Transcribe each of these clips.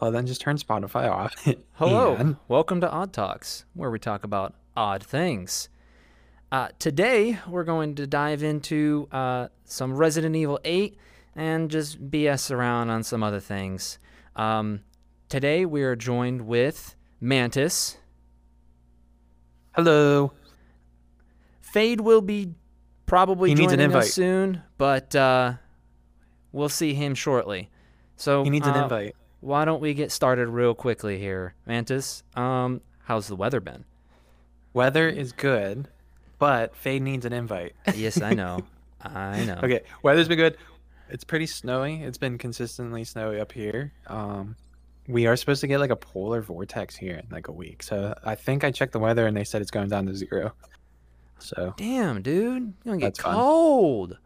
Well, then just turn Spotify off. Hello, And- welcome to Odd Talks, where we talk about odd things. Uh, today, we're going to dive into uh, some Resident Evil 8 and just BS around on some other things. Um, today, we are joined with Mantis. Hello. Fade will be probably He needs an joining us soon, but uh, we'll see him shortly. So He needs an uh, invite. Why don't we get started real quickly here, Mantis? Um, how's the weather been? Weather is good, but Fade needs an invite. yes, I know. I know. Okay, weather's been good. It's pretty snowy. It's been consistently snowy up here. Um, we are supposed to get like a polar vortex here in like a week. So I think I checked the weather and they said it's going down to zero. So Damn, dude, you're gonna get cold. fun.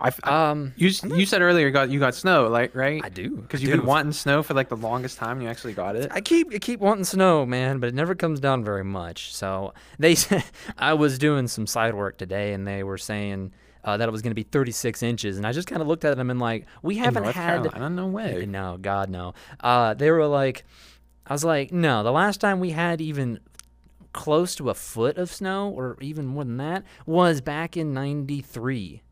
I, Um, you you said earlier you got you got snow, like right? I do Because you've do. been wanting snow for like the longest time. and You actually got it. I keep I keep wanting snow, man, but it never comes down very much. So they said I was doing some side work today, and they were saying uh, that it was going to be 36 inches, and I just kind of looked at them and like, we haven't North had Carolina, no way. no, God no. Uh, they were like, I was like, no. The last time we had even close to a foot of snow, or even more than that, was back in '93.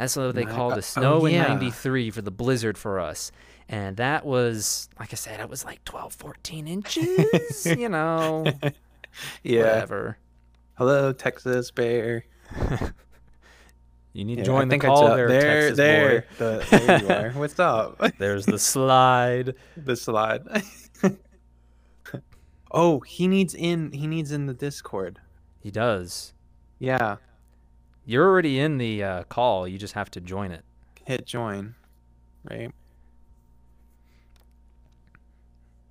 That's what they called uh, the oh, snow in '93 for the blizzard for us. And that was, like I said, it was like 12, 14 inches, you know, Yeah. whatever. Hello, Texas Bear. You need to Yeah, join I the call there, there, Texas there. The, there you are. What's up? There's the slide. the slide. oh, he needs in. He needs in the Discord. He does. Yeah, You're already in the uh, call. You just have to join it. hit join. Right.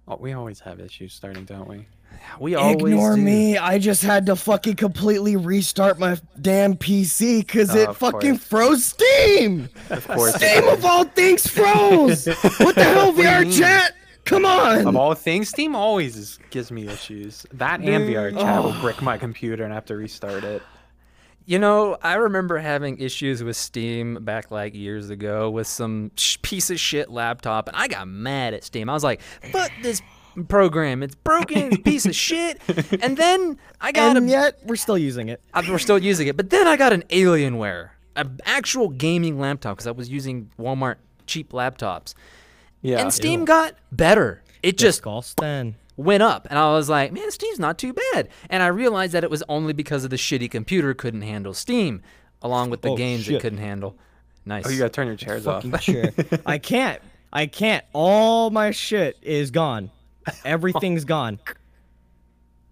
Oh, we always have issues starting, don't we? We always Ignore do. me. I just had to fucking completely restart my damn PC because Oh, it fucking course. froze Steam. Of course. Steam of all things froze. what the hell, do VR chat? Come on. Of all things, Steam always gives me issues. That and VR chat will brick my computer and I have to restart it. You know, I remember having issues with Steam back like years ago with some sh- piece of shit laptop, and I got mad at Steam. I was like, "Fuck this program! It's broken. It's a piece of shit." And then I got And a, yet we're still using it. I- we're still using it, but then I got an Alienware, an actual gaming laptop, because I was using Walmart cheap laptops, Yeah. and Steam got better. It just Galston. Went up and I was like, man, Steam's not too bad. And I realized that it was only because of the shitty computer couldn't handle Steam, along with the Oh, games it couldn't handle. Nice. Oh, you gotta turn your chairs off. Chair. I can't. I can't. All my shit is gone. Everything's gone.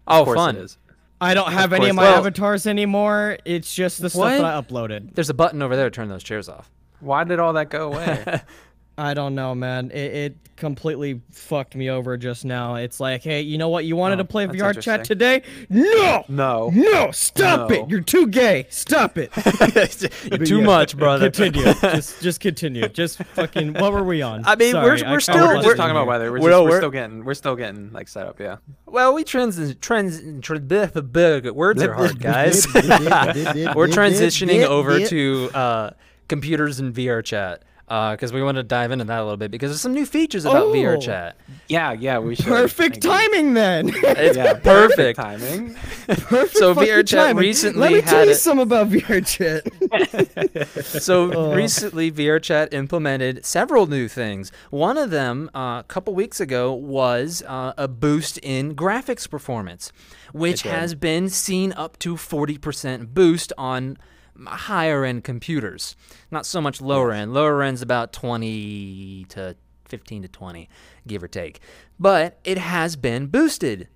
oh, Of fun. it is. I don't have any course. of my Well- avatars anymore. It's just the stuff What? that I uploaded. There's a button over there to turn those chairs off. Why did all that go away? I don't know, man. It, it completely fucked me over just now. It's like, hey, you know what? You wanted Oh, to play VR chat today? No, no. no, stop No. it! You're too gay. Stop it. You're too yeah, much, brother. Continue. just, just continue. Just fucking. What were we on? I mean, we're- Sorry, we're I still- we're we're- just talking about here. weather. We're, just, we're we're- still getting we're still getting like set up. Yeah. well, we trans trans tra- bleh, bleh, bleh, words are hard, guys. We're transitioning over to uh, computers and VR chat because we want to dive into that a little bit because there's some new features about VR Oh. chat. Yeah. Yeah. We should. Perfect Thank you. timing then. It's Yeah. perfect. timing. Perfect So VR chat timing. recently Let me tell had you it- some about VR chat. So recently, VR chat implemented several new things. One of them, uh, a couple weeks ago, was uh, a boost in graphics performance, which has been seen up to 40% boost on higher end computers. Not so much lower end. Lower end's about 20 to 15 to 20, give or take. But it has been boosted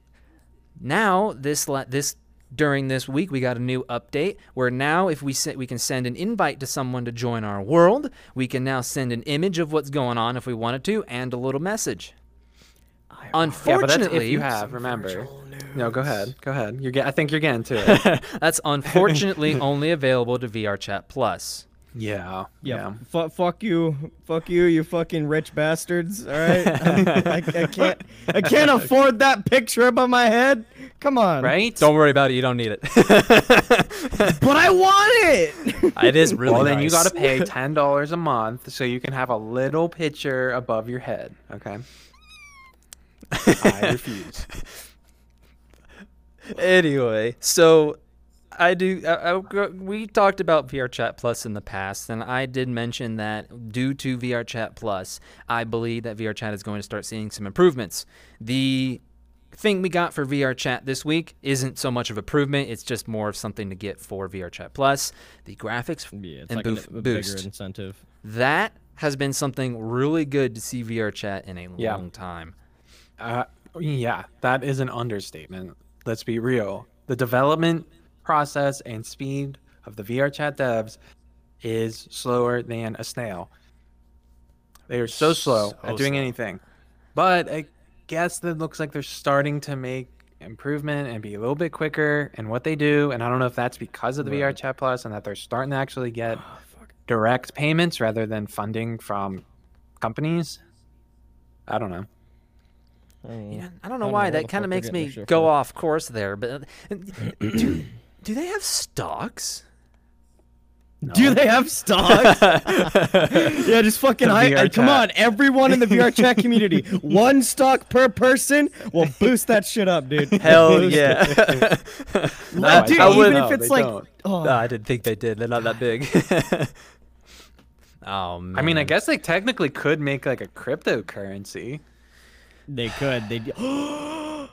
now this this during this week we got a new update where now if we se- we can send an invite to someone to join our world we can now send an image of what's going on if we wanted to and a little message Yeah, unfortunately that's if you have. Remember. No, go ahead. Go ahead. You're. Get, I think you're getting to it. that's unfortunately only available to VR Chat Plus yeah. Yeah. Fu fuck you. Fuck you, you fucking rich bastards. All right. I, I can't. I can't afford that picture above my head. Come on. Right. don't worry about it you don't need it But I want it. it is really well, then you got to pay ten dollars a month so you can have a little picture above your head. Okay. I refuse. Anyway, so I do. I, I, we talked about VR Chat Plus in the past, and I did mention that due to VR Chat Plus, I believe that VR Chat is going to start seeing some improvements. The thing we got for VR Chat this week isn't so much of improvement; it's just more of something to get for VR Chat Plus. The graphics Yeah, it's and like boof- a, a boost incentive that has been something really good to see VR Chat in a Yeah. long time. Uh, yeah, that is an understatement. Let's be real. The development process and speed of the VR chat devs is slower than a snail. They are so slow So at doing slow. anything. But I guess that looks like they're starting to make improvement and be a little bit quicker in what they do. And I don't know if that's because of the VR chat plus and that they're starting to actually get oh, direct payments rather than funding from companies. I don't know. Yeah, I don't know don't why know that kind of makes me their go for. off course there. But uh, do, do they have stocks? Do they have stocks? yeah, just fucking The hype. VR uh, Come on, everyone in the VR chat community, one stock per person will boost that shit up, dude. Hell Boost yeah! Like, I dude, don't even know, if it's they like, oh, No, I didn't think they did. They're not that big. oh man. I mean, I guess they technically could make like a cryptocurrency. They could. They. d-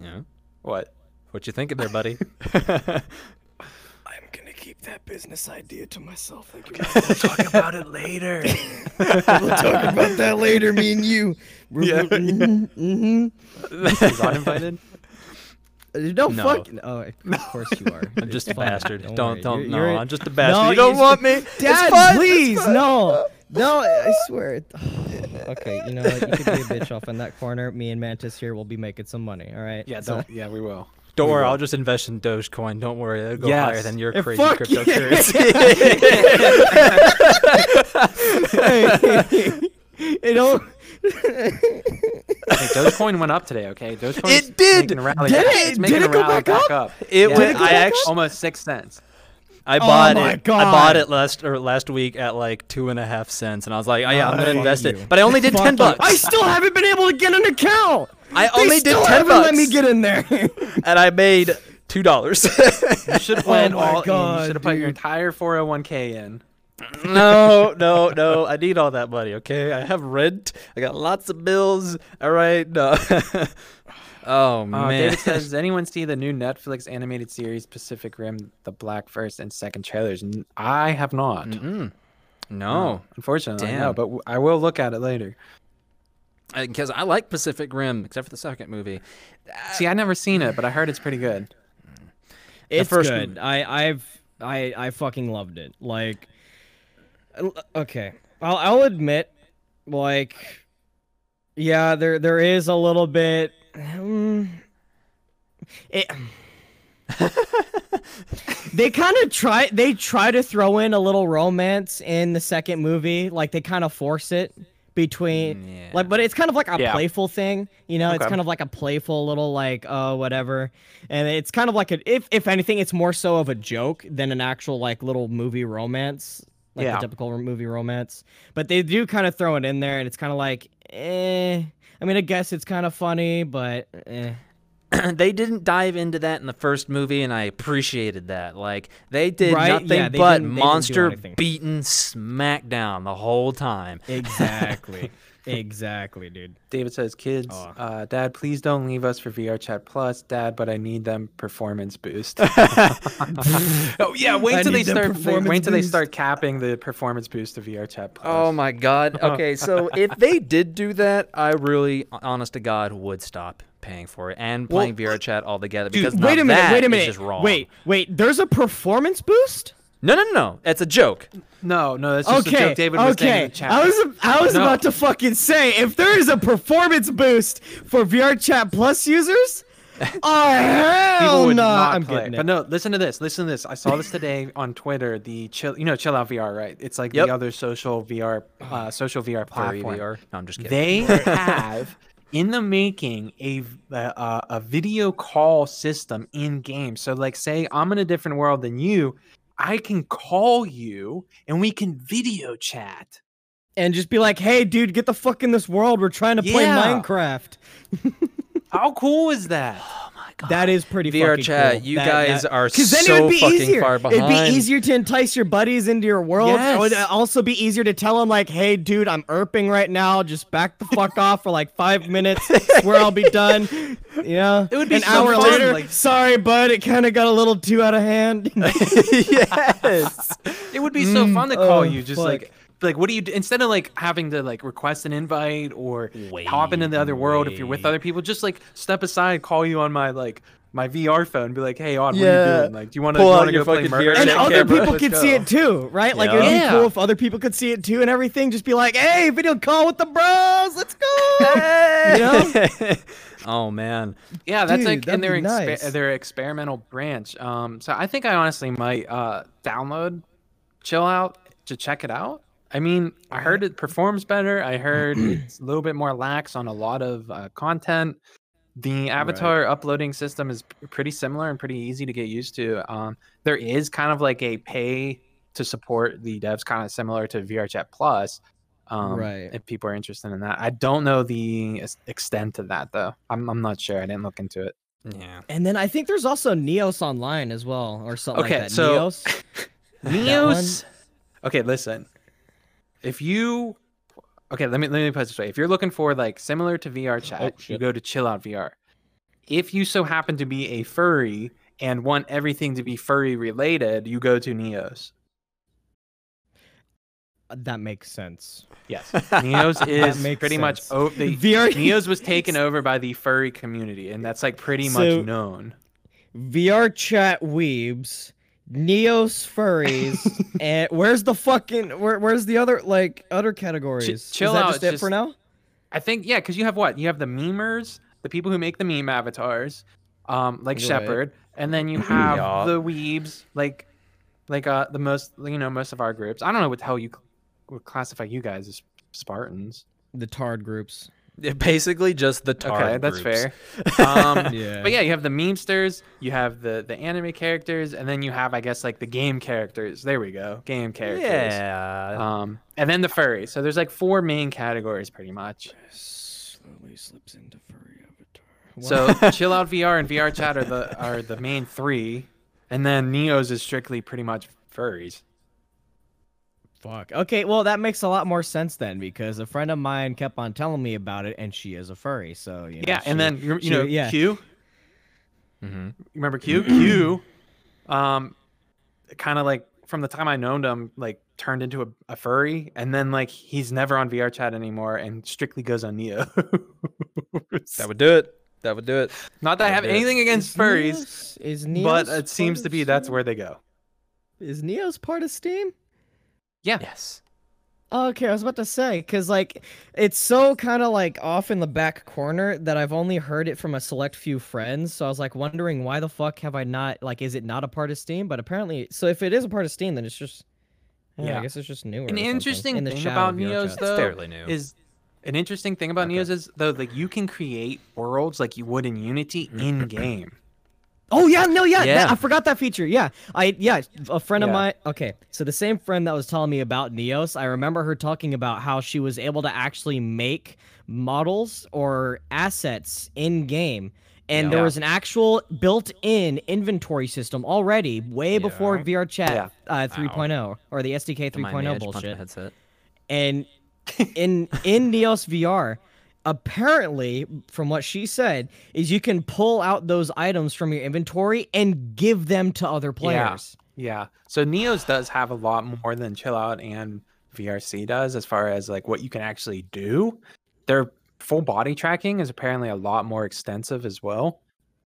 Yeah. What? What you thinking there, buddy? I'm gonna keep that business idea to myself. Thank you. We'll talk about it later. we'll talk about that later, me and you. Yeah. hmm Is Ron invited? No, No. fuck. Oh, of course you are. I'm just a bastard. Don't Don't don't, You're- no. you're- I'm just a bastard. No, you don't want me, It's Dad, fine, it's please, no. No, I swear. okay, you know what? You could be a bitch off in that corner. Me and Mantis here will be making some money. All right. Yeah, So- don't, yeah, we will. Don't We worry, will. I'll just invest in Dogecoin. Don't worry, it'll go Yes. higher than your crazy fuck yeah. cryptocurrency. you know. Hey, Dogecoin went up today. Okay, Dogecoin. It did! Making rally Did back. it? It's Did it go rally back up? It Yeah, went- it's I actually almost six cents. I oh bought my it. I bought it last or last week at like two and a half cents, and I was like, oh yeah, I'm gonna Fuck invest you. it. But I only did Fuck ten bucks. I still haven't been able to get an account. I They only did 10 haven't Let me get in there. and I made two dollars. You should have went Oh my all in. God, You should have put your entire 401k in. no, no, no. I need all that money. Okay, I have rent. I got lots of bills. All right, no. oh Uh, man. David says, "Does anyone see the new Netflix animated series Pacific Rim: The Black First and Second trailers?" N- I have not. Mm-mm. No, unfortunately, no. But w- I will look at it later. because I like Pacific Rim, except for the second movie. See, I never seen it, but I heard it's pretty good. It's first good. I I've I I fucking loved it. Like, okay, I'll I'll admit, like, yeah, there there is a little bit. Um, it. they kind of try they try to throw in a little romance in the second movie like they kind of force it between Mm, yeah. like but it's kind of like a Yeah. playful thing you know it's kind of like a playful little like oh whatever and it's kind of like a if if anything it's more so of a joke than an actual like little movie romance like Yeah. the typical movie romance but they do kind of throw it in there and it's kind of like eh i mean i guess it's kind of funny but eh. they didn't dive into that in the first movie, and I appreciated that. Like they did Right? nothing Yeah, they but didn't- they didn't do monster beating smackdown the whole time. exactly exactly dude David says, "Kids, Oh. uh, Dad, please don't leave us for VR Chat Plus, Dad. But I need them performance boost. oh yeah, wait I till they start. They, performance wait till they start capping the performance boost of VR Chat Plus. Oh my god. Okay, so if they did do that, I really, honest to God, would stop paying for it and Well, playing VR chat altogether Dude, because wait a minute, that wait a is minute. just wrong. Wait, wait, there's a performance boost? No, no, no, no. It's a joke. No, no, that's just a Okay, joke David was saying in okay. the chat. I was I was No. about to fucking say if there is a performance boost for VR Chat Plus users, oh hell no, not I'm play. getting it. But no, listen to this. Listen to this. I saw this today on Twitter. The chill, you know, chill out VR, right? It's like Yep. the other social VR, uh, social VR Furry platform. VR. No, I'm just kidding. They have in the making a v- uh, a video call system in game. So like, say I'm in a different world than you, I can call you and we can video chat. and just be like, "Hey, dude, get the fuck in this world. We're trying to play Yeah. Minecraft." How cool is that? Oh my god. That is pretty VR chat, cool. you That- guys that- are then it so would be fucking easier. far It'd be easier to entice your buddies into your world. It would also be easier to tell them like, "Hey, dude, I'm erping right now. Just back the fuck off for like five minutes. Where I'll be done." Yeah. It would be an so hour fun, later. like- Sorry, bud. It kind of got a little too out of hand. yes. It would be so mm. fun to call oh, you, just fuck. like like what do you do instead of like having to like request an invite or hop into the other world if you're with other people just like step aside call you on my like my VR phone be like hey on what are you doing like do you want to Pull out your go play fucking murder VR and other camera, people could see it too, right? Like it would be Yeah. cool if other people could see it too and everything. Just be like, "Hey, video call with the bros. Let's go." You know? oh man. Yeah, that's Dude, like in their be expe- nice. their experimental branch. Um, so I think I honestly might uh download Chill Out to check it out. I mean, I heard it performs better. I heard it's a little bit more lax on a lot of uh, content. The avatar uploading system is pretty similar and pretty easy to get used to. Um, there is kind of like a pay to support the devs, kind of similar to VRChat Plus. Um, Right. If people are interested in that, I don't know the extent of that though. I'm I'm not sure. I didn't look into it. Yeah. And then I think there's also Neos Online as well, or something Okay, like that. so- Neos. Neos. Okay, listen. If you okay, let me let me put it this way. If you're looking for like similar to VR oh, chat, you go to Chill Out VR. If you so happen to be a furry and want everything to be furry related, you go to Neos. Uh, that makes sense. Yes, Neos is makes pretty much sense. oh, the VR Neos was taken over by the furry community, and that's like pretty So- much known. VR chat weebs, Neos furries, and where's the fucking where, where's the other like other categories? chill is that out, just it for now? I think yeah, because you have what? You have the memers, the people who make the meme avatars, um, like Right. Shepard, and then you have Yeah. the weebs, like, like uh, the most you know most of our groups. I don't know what the hell you would classify you guys as Spartans. The tard groups. Basically just the tar okay, that's groups. fair. Um, Yeah. But yeah, you have the memesters, you have the the anime characters, and then you have I guess like the game characters. There we go, game characters. Yeah. Um, and then the furries. So there's like four main categories pretty much. Slowly slips into furry avatar. So chill out VR and VR chat are the are the main three, and then Neos is strictly pretty much furries. Fuck. Okay, well that makes a lot more sense then because a friend of mine kept on telling me about it, and she is a furry. So you know, Yeah, and then you, you she- know yeah. Q. hmm Remember Q? Q, um, kind of like from the time I known him, like turned into a, a furry, and then like he's never on VR chat anymore and strictly goes on Neo. That would do it. That would do it. Not that I have That'd it. anything against Is furries, Neos- is Neos but it seems to be that's where they go. is Neos part of Steam? Yeah. Yes. Okay, I was about to say because like it's so kind of like off in the back corner that I've only heard it from a select few friends. So I was like wondering why the fuck have I not like is it not a part of Steam? But apparently, so if it is a part of Steam, then it's just yeah, Yeah. I guess it's just newer. An or interesting in the thing about Neos, chat. though, fairly new. is an interesting thing about Okay. Neos is though like you can create worlds like you would in Unity mm-hmm. in game. Oh yeah, no, yeah, that- I forgot that feature. Yeah, I yeah, a friend of mine. Okay, so the same friend that was telling me about Neos, I remember her talking about how she was able to actually make models or assets in game. And there was an actual built-in inventory system already, way before Yeah. VR Chat Yeah. uh, 3.0 or the SDK Don't mind me, 3.0 I just punched my bullshit. headset. And in in Neos VR, apparently, from what she said, is you can pull out those items from your inventory and give them to other players. Yeah. So Neos does have a lot more than Chill Out and VRC does as far as like what you can actually do. Their full body tracking is apparently a lot more extensive as well.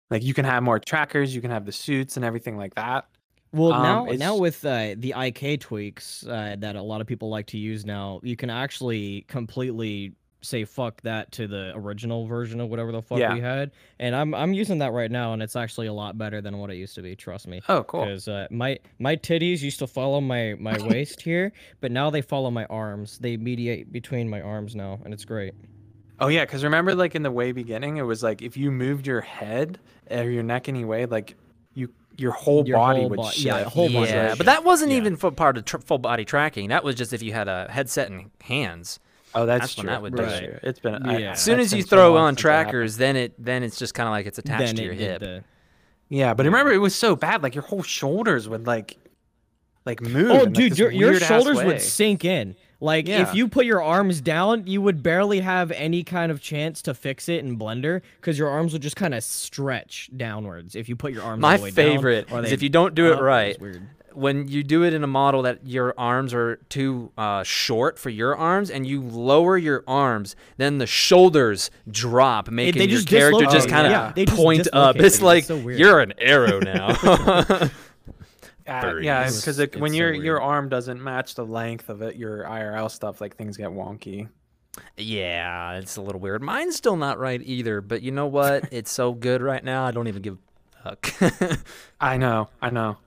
Like you can have more trackers, you can have the suits and everything like that. Well, Um, now it's- now with uh, the IK tweaks uh, that a lot of people like to use now, you can actually completely say fuck that to the original version of whatever the fuck Yeah. we had. And I'm I'm using that right now, and it's actually a lot better than what it used to be. Trust me. Oh, cool. Because uh, my my titties used to follow my my waist here, but now they follow my arms. They mediate between my arms now, and it's great. Oh yeah, because remember, like in the way beginning, it was like if you moved your head or your neck anyway, like you your whole Your body whole would bo- shift. yeah, whole body yeah, but that wasn't Yeah. even part of tr- full body tracking. That was just if you had a headset and hands. Oh, that's, That's true. that would that's do it. true. It's been I- Yeah. As soon as you throw on since that happened. trackers, then it then it's just kind of like it's attached then to your did hip. the- Yeah, but remember it was so bad. Like your whole shoulders would like, like move. Oh, in, like, dude, your, your shoulders would sink in. Like Yeah. if you put your arms down, you would barely have any kind of chance to fix it in Blender because your arms would just kind of stretch downwards if you put your arms. My all the way favorite down, is if you don't do it oh, up, right. It's weird. When you do it in a model that your arms are too uh, short for your arms, and you lower your arms, then the shoulders drop, making they your just character dislocate. just kind of Yeah, they just point up. dislocate. It's It's like so you're an arrow now. Uh, furries. yeah, because it's when so your your arm doesn't match the length of it, your IRL stuff, like things get wonky. yeah, it's a little weird. Mine's still not right either, but you know what? it's so good right now. I don't even give a fuck. I know, I know.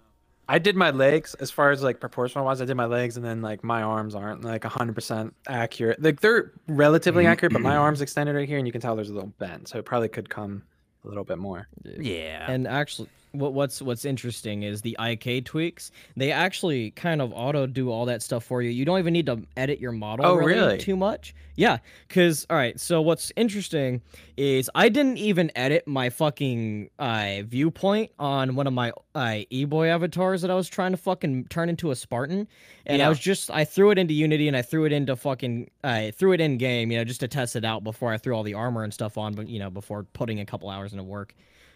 I did my legs as far as like proportional wise. I did my legs, and then like my arms aren't like hundred percent accurate. Like they're relatively mm-hmm. accurate, but my mm-hmm. arms extended right here, and you can tell there's a little bend, so it probably could come a little bit more. yeah. And actually, what what's what's interesting is the IK tweaks. They actually kind of auto do all that stuff for you. You don't even need to edit your model Oh, really, really? too much. Yeah, because all right. So what's interesting is I didn't even edit my fucking uh, viewpoint on one of my uh, e-boy avatars that I was trying to fucking turn into a Spartan, and I was just I threw it into Unity and I threw it into fucking I threw it in game, you know, just to test it out before I threw all the armor and stuff on, but you know, before putting a couple hours into work.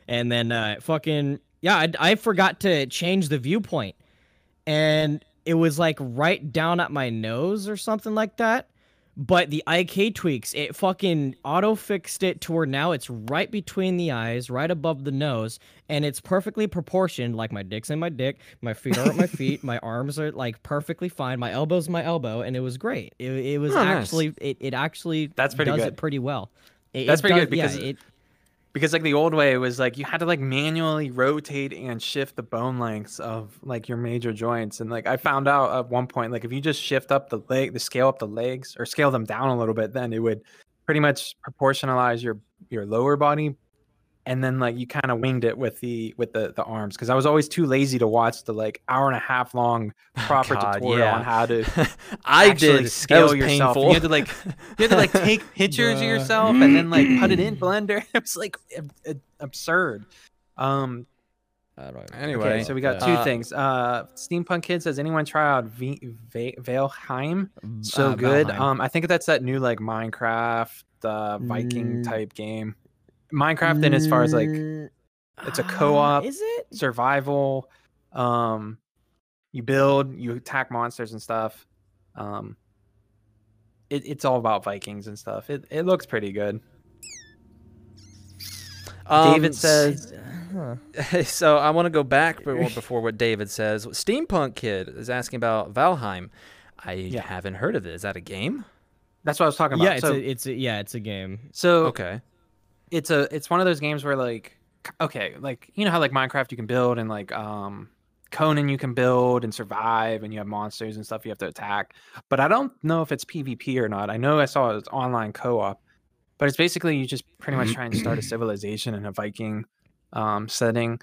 And then uh fucking yeah, I, I forgot to change the viewpoint. And it was like right down at my nose or something like that. But the IK tweaks, it fucking auto fixed it to where now it's right between the eyes, right above the nose, and it's perfectly proportioned. Like my dick's in my dick, my feet are at my feet, my arms are like perfectly fine, my elbow's my elbow, and it was great. It, it was Oh, nice. actually it, it actually That's pretty does good. it pretty well. It, That's it pretty does- good because yeah, it, because like the old way was like you had to like manually rotate and shift the bone lengths of like your major joints. And like i found out at one point like if you just shift up the leg the scale up the legs or scale them down a little bit then it would pretty much proportionalize your your lower body and then like you kind of winged it with the with the the arms because i was always too lazy to watch the like hour and a half long proper God, tutorial yeah. on how to I actually did. scale yourself. You had to like you had to like take pictures of yourself and then like put it in Blender. It was like ab- ab- absurd. Um. Anyway, Okay, so we got two uh, things. Uh, Steampunk Kid says, anyone try out v- v- Valheim? So Uh, good. Valheim. Um, I think that's that new like Minecraft uh, Viking Mm. type game. Minecraft, in as far as like it's a co-op Is it? survival. Um, you build, you attack monsters and stuff. Um, it, it's all about Vikings and stuff. It it looks pretty good. Um, David says, Huh. so I want to go back be- before what David says. Steampunk Kid is asking about Valheim. I Yeah. haven't heard of it. Is that a game? that's what I was talking about. Yeah, it's so, a, it's a, yeah, it's a game. so Okay. It's a it's one of those games where like okay like you know how like minecraft you can build and like um conan you can build and survive and you have monsters and stuff you have to attack but i don't know if it's pvp or not. I know i saw it's online co-op but it's basically you just pretty much try and start a civilization in a viking um setting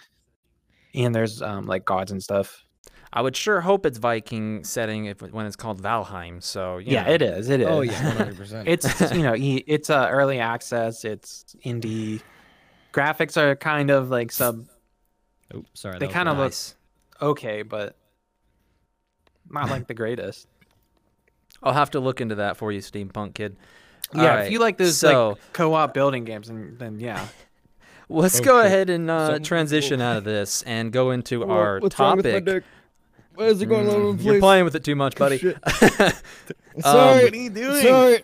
and there's um like gods and stuff I would sure hope it's Viking setting if when it's called Valheim. So you yeah know. it is it is Oh yeah, one hundred percent. it's you know e- it's uh, early access it's indie graphics are kind of like sub Oh, sorry. they kinda loud. look- okay, but not like the greatest. I'll have to look into that for you, Steampunk Kid. yeah, Alright, if you like those so like co-op building games, and then yeah, let's Oh, go ahead and uh, transition out of this and go into our What's wrong with my topic. Dick? Why is it going all over the Mm, You're playing with it too much, buddy. Shit. Um, Sorry. what are you doing? Sorry.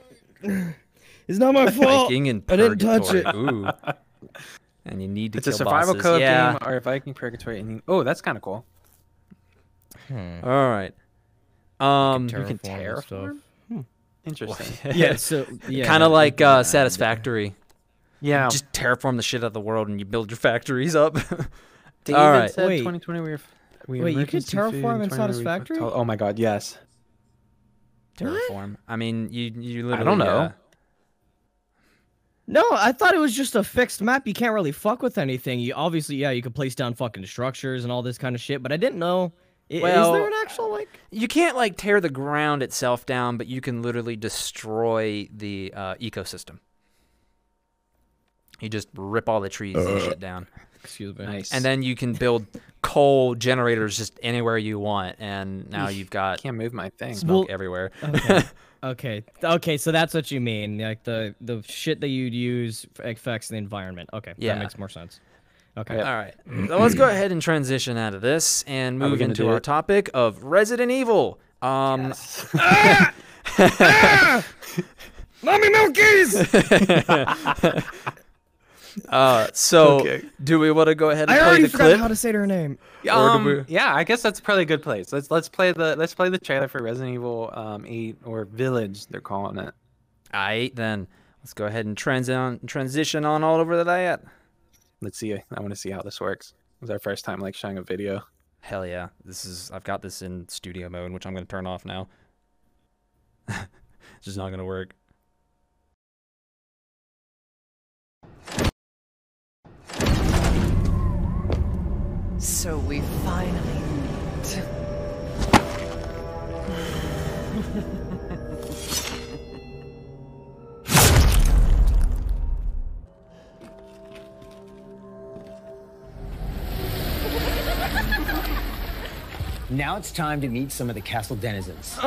It's not my fault. Viking and I didn't touch it. Ooh. And you need to kill it. It's a kill survival bosses. co-op yeah. game or a Viking Purgatory. And you, oh, that's kind of cool. Hmm. All right. Um, You can Terraform stuff. terraform? Interesting. Yeah, so yeah, kind of like uh, Satisfactory. Yeah, Just terraform the shit out of the world and you build your factories up. David all right. said Wait. 2020 we were. We Wait, you could terraform in 2020 we Satisfactory? Oh my god, yes. terraform. I mean, you you I literally. don't know. uh, No, I thought it was just a fixed map. You can't really fuck with anything. You obviously, yeah, you could place down fucking structures and all this kind of shit, but I didn't know. Well- is there an actual like? You can't like tear the ground itself down, but you can literally destroy the uh, ecosystem. You just rip all the trees and shit down, Excuse me. Nice. and then you can build coal generators just anywhere you want, and now you've got can't move my thing. smoke Well- everywhere. Okay. okay. Okay. So that's what you mean, like the the shit that you'd use affects the environment. Okay. Yeah. That makes more sense. Okay. All right. So let's go ahead and transition out of this and we move gonna into our it? topic of Resident Evil. Um, Mommy Milkies! Uh, so Okay. do we want to go ahead and I play already the forgot clip? how to say her name. Or Um, we- yeah, I guess that's probably a good place. Let's let's play the let's play the trailer for Resident Evil um, 8 or Village. They're calling it. I Aight, then let's go ahead and transi- transition on all over to that. Let's see. I want to see how this works. It's our first time like showing a video. Hell yeah. This is I've got this in studio mode, which I'm gonna turn off now. it's just not gonna work. So we finally meet. Now it's time to meet some of the castle denizens.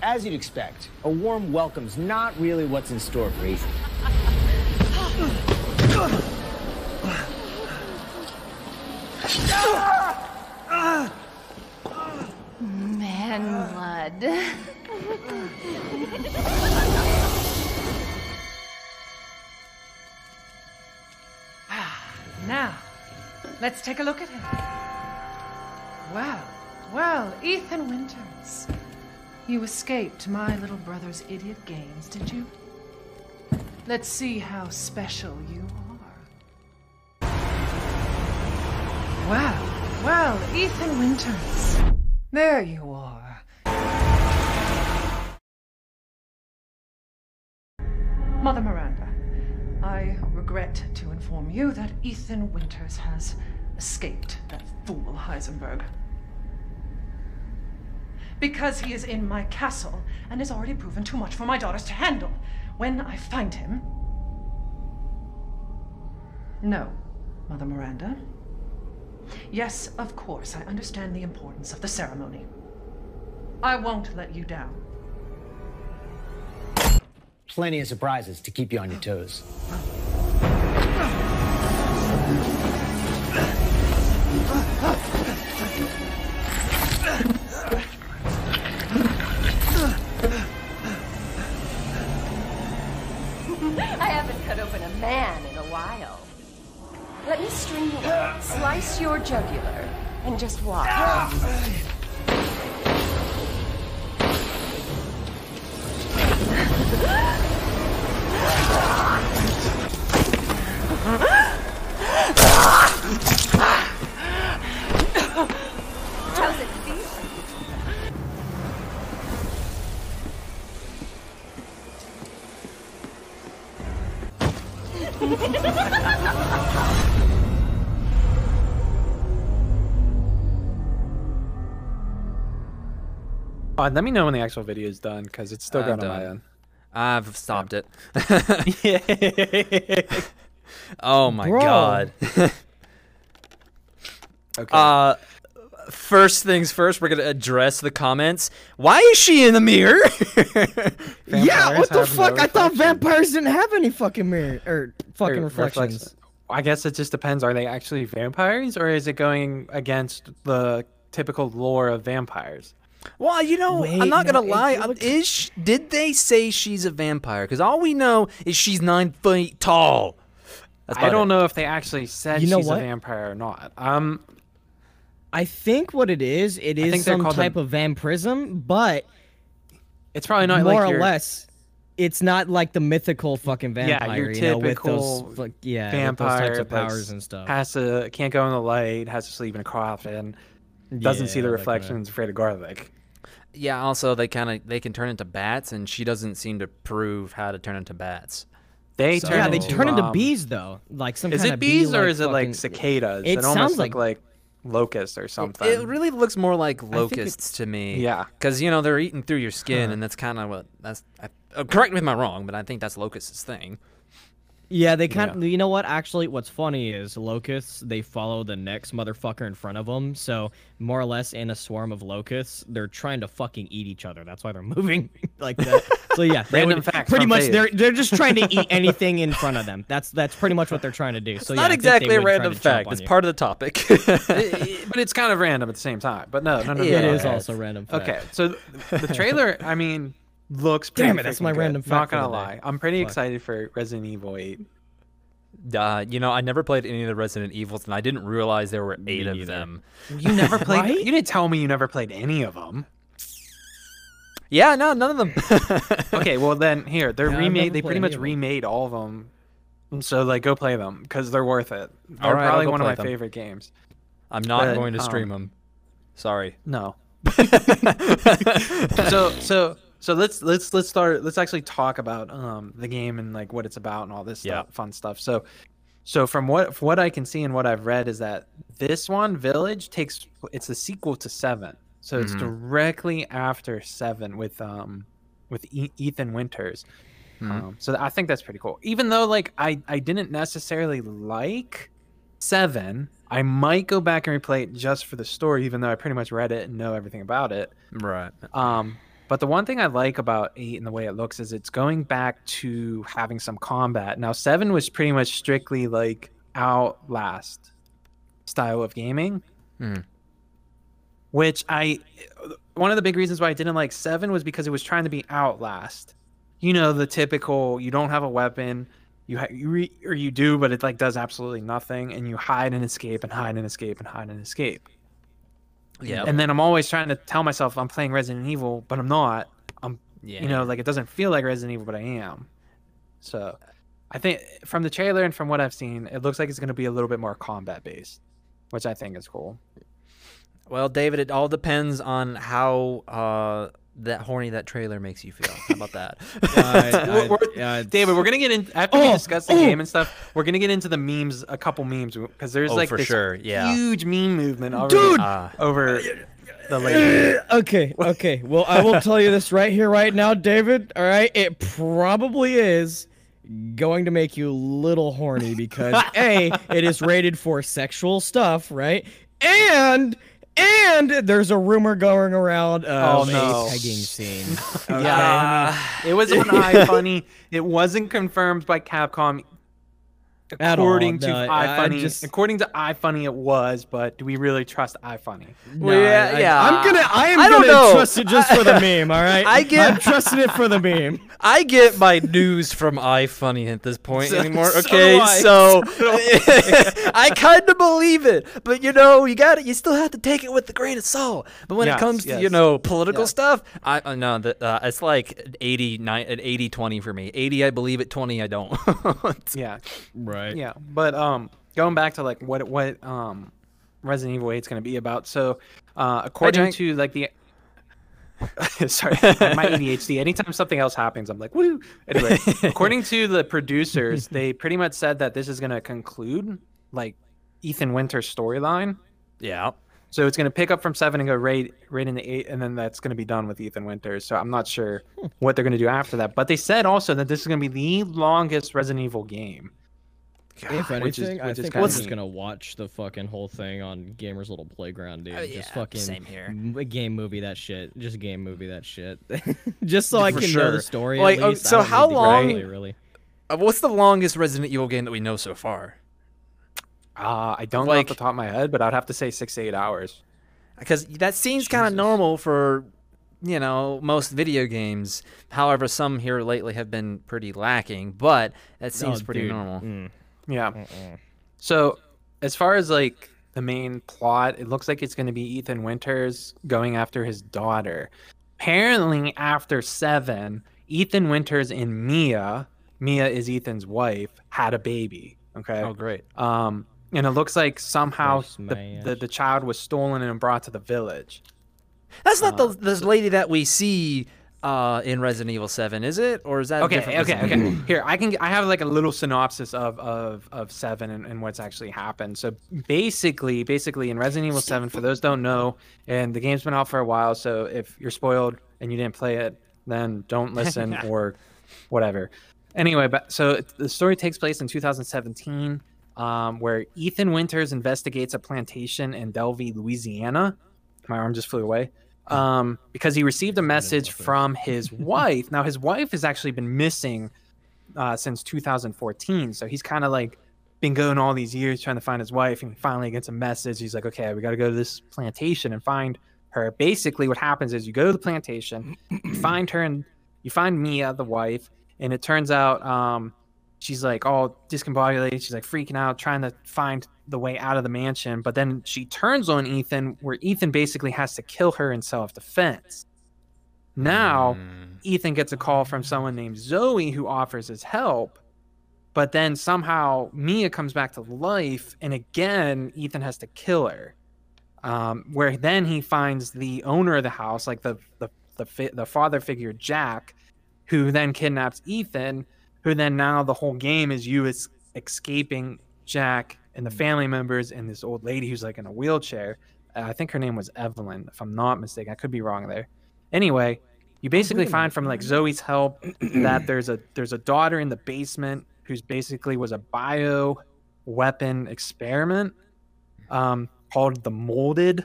As you'd expect, a warm welcome's not really what's in store for Ethan. Man blood. Ah, now, let's take a look at him. Well, well, Ethan Winters. You escaped my little brother's idiot games, did you? Let's see how special you are. Well, well, Ethan Winters. There you are. Regret to inform you that Ethan Winters has escaped that fool Heisenberg. Because he is in my castle and has already proven too much for my daughters to handle. When I find him. No, Mother Miranda. Yes, of course, I understand the importance of the ceremony. I won't let you down. Plenty of surprises to keep you on your toes. I haven't cut open a man in a while. Let me string you up, slice your jugular, and just watch. It? Uh, let me know when the actual video is done because it's still I'm going on my end. I've stopped it. Yeah. Oh my Bro. god. okay. uh first things first, we're gonna address the comments. Why is she in the mirror? yeah, what the have no fuck? I thought vampires didn't have any fucking mirror or fucking Or reflections. reflection. I guess it just depends. Are they actually vampires, or is it going against the typical lore of vampires? well, you know, Wait, I'm not no, gonna lie. looks- Is sh- did they say she's a vampire? Because all we know is she's nine feet tall. That's I don't it. know if they actually said You know she's what? a vampire or not. Um, I think what it is, it think is they're some type them- of vampirism, but it's probably not more like or your less, it's not like the mythical fucking Yeah, vampire. your you know, with typical those, like, yeah, with vampire those types of powers and stuff. has to can't go in the light, has to sleep in a coffin, doesn't see the that kinda- reflections, afraid of garlic. Yeah. Also, they kind of they can turn into bats, and she doesn't seem to prove how to turn into bats. They So, turn yeah, they into, turn into um, bees though, like some Is kind it of bees bee, or like, is it like cicadas? It almost sounds look like- like locusts or something. It really looks more like locusts to me. Yeah. Because you know they're eating through your skin, Huh. and that's kind of what that's. I, uh, correct me if I'm wrong, but I think that's locusts' thing. Yeah, they kind of. You know what? Actually, what's funny is locusts. They follow the next motherfucker in front of them. So more or less, in a swarm of locusts, they're trying to fucking eat each other. That's why they're moving like that. So yeah, they Random would, facts pretty much they're they're just trying to eat anything in front of them. That's that's pretty much what they're trying to do. So It's yeah, not I think they exactly a random fact. It's you. part of the topic. But it's kind of random at the same time. But no, no, no, no. It no, is also random. Fact. Okay, so the trailer, I mean, looks pretty Damn it, that's my good. random Not fact for gonna lie, day. I'm pretty Fuck. excited for Resident Evil 8. uh, you know, I never played any of the Resident Evils, and I didn't realize there were eight of neither. them. You never played. Right? You didn't tell me you never played any of them. Yeah, no, none of them. Okay, well then here they're Yeah, I've remade. They pretty much remade all of them. So like, go play them because they're worth it. They're All right, probably one of my them. favorite games. I'm not But, going to stream um, them. Sorry. No. so so so let's let's let's start let's actually talk about um the game and like what it's about and all this Yeah. stuff, fun stuff. So so from what from what I can see and what I've read is that this one Village takes it's a sequel to 7. So it's Mhm. directly after 7 with um with e- Ethan Winters. Mhm. Um, so I think that's pretty cool. Even though like I I didn't necessarily like 7, I might go back and replay it just for the story even though I pretty much read it and know everything about it. Right. Um, but the one thing I like about eight and the way it looks is it's going back to having some combat. Now seven was pretty much strictly like Outlast style of gaming, Hmm. which I one of the big reasons why I didn't like seven was because it was trying to be Outlast. You know the typical you don't have a weapon. You, ha- you re- or you do, but it like does absolutely nothing, and you hide and escape and hide and escape and hide and escape. Yeah. And then I'm always trying to tell myself I'm playing Resident Evil, but I'm not. I'm, yeah. you know, like it doesn't feel like Resident Evil, but I am. So, I think from the trailer and from what I've seen, it looks like it's going to be a little bit more combat based, which I think is cool. Well, David, it all depends on how uh, that horny that trailer makes you feel. How about that? Uh, We're- we're- uh, David, we're gonna get in after we Oh, discuss the oh. game and stuff. We're gonna get into the memes, a couple memes, because there's Oh, like for this sure, yeah. huge meme movement over Dude! Uh, over the lady. okay, okay. Well, I will tell you this right here, right now, David. All right, it probably is going to make you a little horny because a it is rated for sexual stuff, right? And and there's a rumor going around of Oh, no. a pegging scene. Okay? Yeah, it was on iFunny. It wasn't confirmed by Capcom. At all, According to no, I- I iFunny, just- according to iFunny, it was. But do we really trust iFunny? No, Well, yeah, I, yeah. I'm gonna, I am I gonna know. trust it just for the meme. All right, I get- I'm trusting it for the meme. I get my news from iFunny at this point So- anymore. Okay, do I. so, I kind of believe it, but you know, you got to You still have to take it with a grain of salt. But when Yes, it comes to you know political Yes. stuff, I uh, no, the, uh, it's like 80, nine, an 80, 20 for me. Eighty, I believe it. Twenty, I don't. Yeah, Right. Yeah. But um, going back to like what what um, Resident Evil 8 is going to be about. So, uh, according to like the Sorry, my ADHD. Anytime something else happens, I'm like, woo. Anyway, according to the producers, they pretty much said that this is going to conclude like Ethan Winter's storyline. yeah. So it's going to pick up from seven and go right right into eight, and then that's going to be done with Ethan Winters. So I'm not sure what they're going to do after that. But they said also that this is going to be the longest Resident Evil game. If which is- anything, I think kinda I'm just gonna watch the fucking whole thing on Gamer's Little Playground, dude. Oh, just fucking same here. m- game movie that shit. Just game movie that shit. just so I For can know the story. Like, at oh, least. I so how long- gameplay, Really? Uh, what's the longest Resident Evil game that we know so far? Uh, I don't know off Like- the top of my head, but I'd have to say six to eight hours. because that seems kind of normal for you know most video games however some here lately have been pretty lacking but that seems Oh, pretty dude. normal Mm. Yeah. So as far as like the main plot, it looks like it's going to be Ethan Winters going after his daughter. Apparently, after seven, Ethan Winters and Mia, Mia is Ethan's wife, had a baby. Okay. oh great Um, and it looks like somehow the, the, the child was stolen and brought to the village. that's not Uh, the this lady that we see uh, in Resident Evil 7, is it? Or is that a Okay, okay, Resident okay. Here, I can. I have like a little synopsis of of of seven and, and what's actually happened. So basically, basically in Resident Evil Seven, for those don't know, and the game's been out for a while. So if you're spoiled and you didn't play it, then don't listen or whatever. Anyway, but so the story takes place in 2017, um, where Ethan Winters investigates a plantation in Dulvey, Louisiana. My arm just flew away. Um, because he received a message from his wife. Now, his wife has actually been missing uh, since 2014. So he's kind of like been going all these years trying to find his wife, and finally gets a message. He's like, "Okay, we got to go to this plantation and find her." Basically, what happens is you go to the plantation, you find her, and you find Mia, the wife, and it turns out um, she's like all discombobulated. She's like freaking out, trying to find the way out of the mansion. But then she turns on Ethan, where Ethan basically has to kill her in self defense. Now, Ethan gets a call from someone named Zoe who offers his help. But then somehow Mia comes back to life, and again, Ethan has to kill her. Um, where then he finds the owner of the house, like the the the, fi- the father figure Jack, who then kidnaps Ethan. Who then now the whole game is you es- escaping Jack and the family members and this old lady who's like in a wheelchair. Uh, I think her name was Evelyn, if I'm not mistaken. I could be wrong there. Anyway, you basically find from like Zoe's help that there's a there's a daughter in the basement who's basically was a bio weapon experiment um, called the molded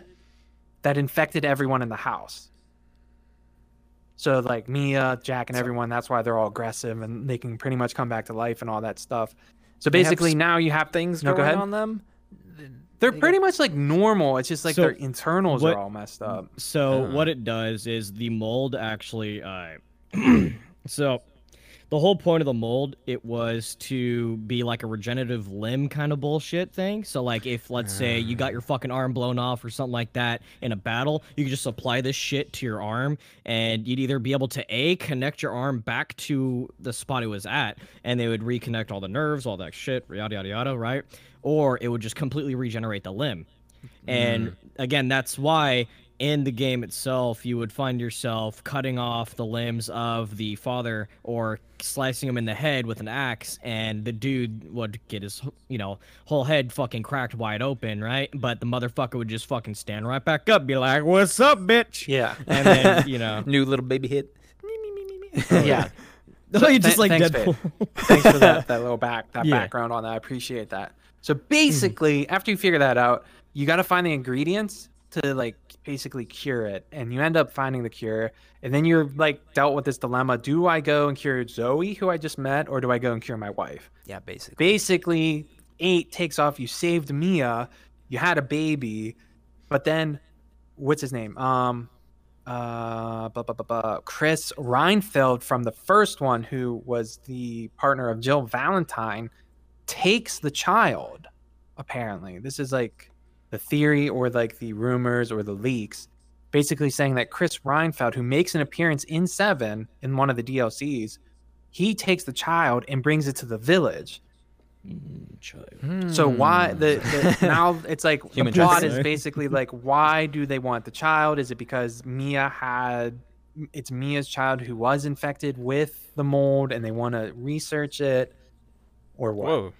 that infected everyone in the house. So like Mia, Jack, and everyone, that's why they're all aggressive and they can pretty much come back to life and all that stuff. So basically now you have Things No, going go ahead. on them? They're pretty much like normal. It's just like So, their internals what- are all messed up. So what it does is the mold actually uh so the whole point of the mold it was to be like a regenerative limb kind of bullshit thing. So like if let's say you got your fucking arm blown off or something like that in a battle, you could just apply this shit to your arm and you'd either be able to A connect your arm back to the spot it was at and they would reconnect all the nerves, all that shit, yada yada yada, right? Or it would just completely regenerate the limb. And mm. again, that's why in the game itself you would find yourself cutting off the limbs of the father or slicing him in the head with an axe and the dude would get his you know whole head fucking cracked wide open right but the motherfucker would just fucking stand right back up be like what's up bitch Yeah. and then you know New little baby hit. yeah. oh, you just Th- like thanks, Deadpool Thanks for that, that little back that Yeah. background on that. I appreciate that. So basically, after you figure that out, you got to find the ingredients to like basically cure it, and you end up finding the cure, and then you're like dealt with this dilemma: Do I go and cure Zoe, who I just met, or do I go and cure my wife? Yeah, basically. Basically, eight takes off. You saved Mia, you had a baby, but then what's his name? Um, uh, bu- bu- bu- bu- Chris Redfield from the first one, who was the partner of Jill Valentine, takes the child. Apparently, this is like the theory or like the rumors or the leaks, basically saying that Chris Redfield, who makes an appearance in Seven in one of the DLCs, he takes the child and brings it to the village. So why hmm. the, the now it's like Human the plot trafficking. is basically like why do they want the child? Is it because Mia had it's Mia's child who was infected with the mold and they want to research it or what? Whoa.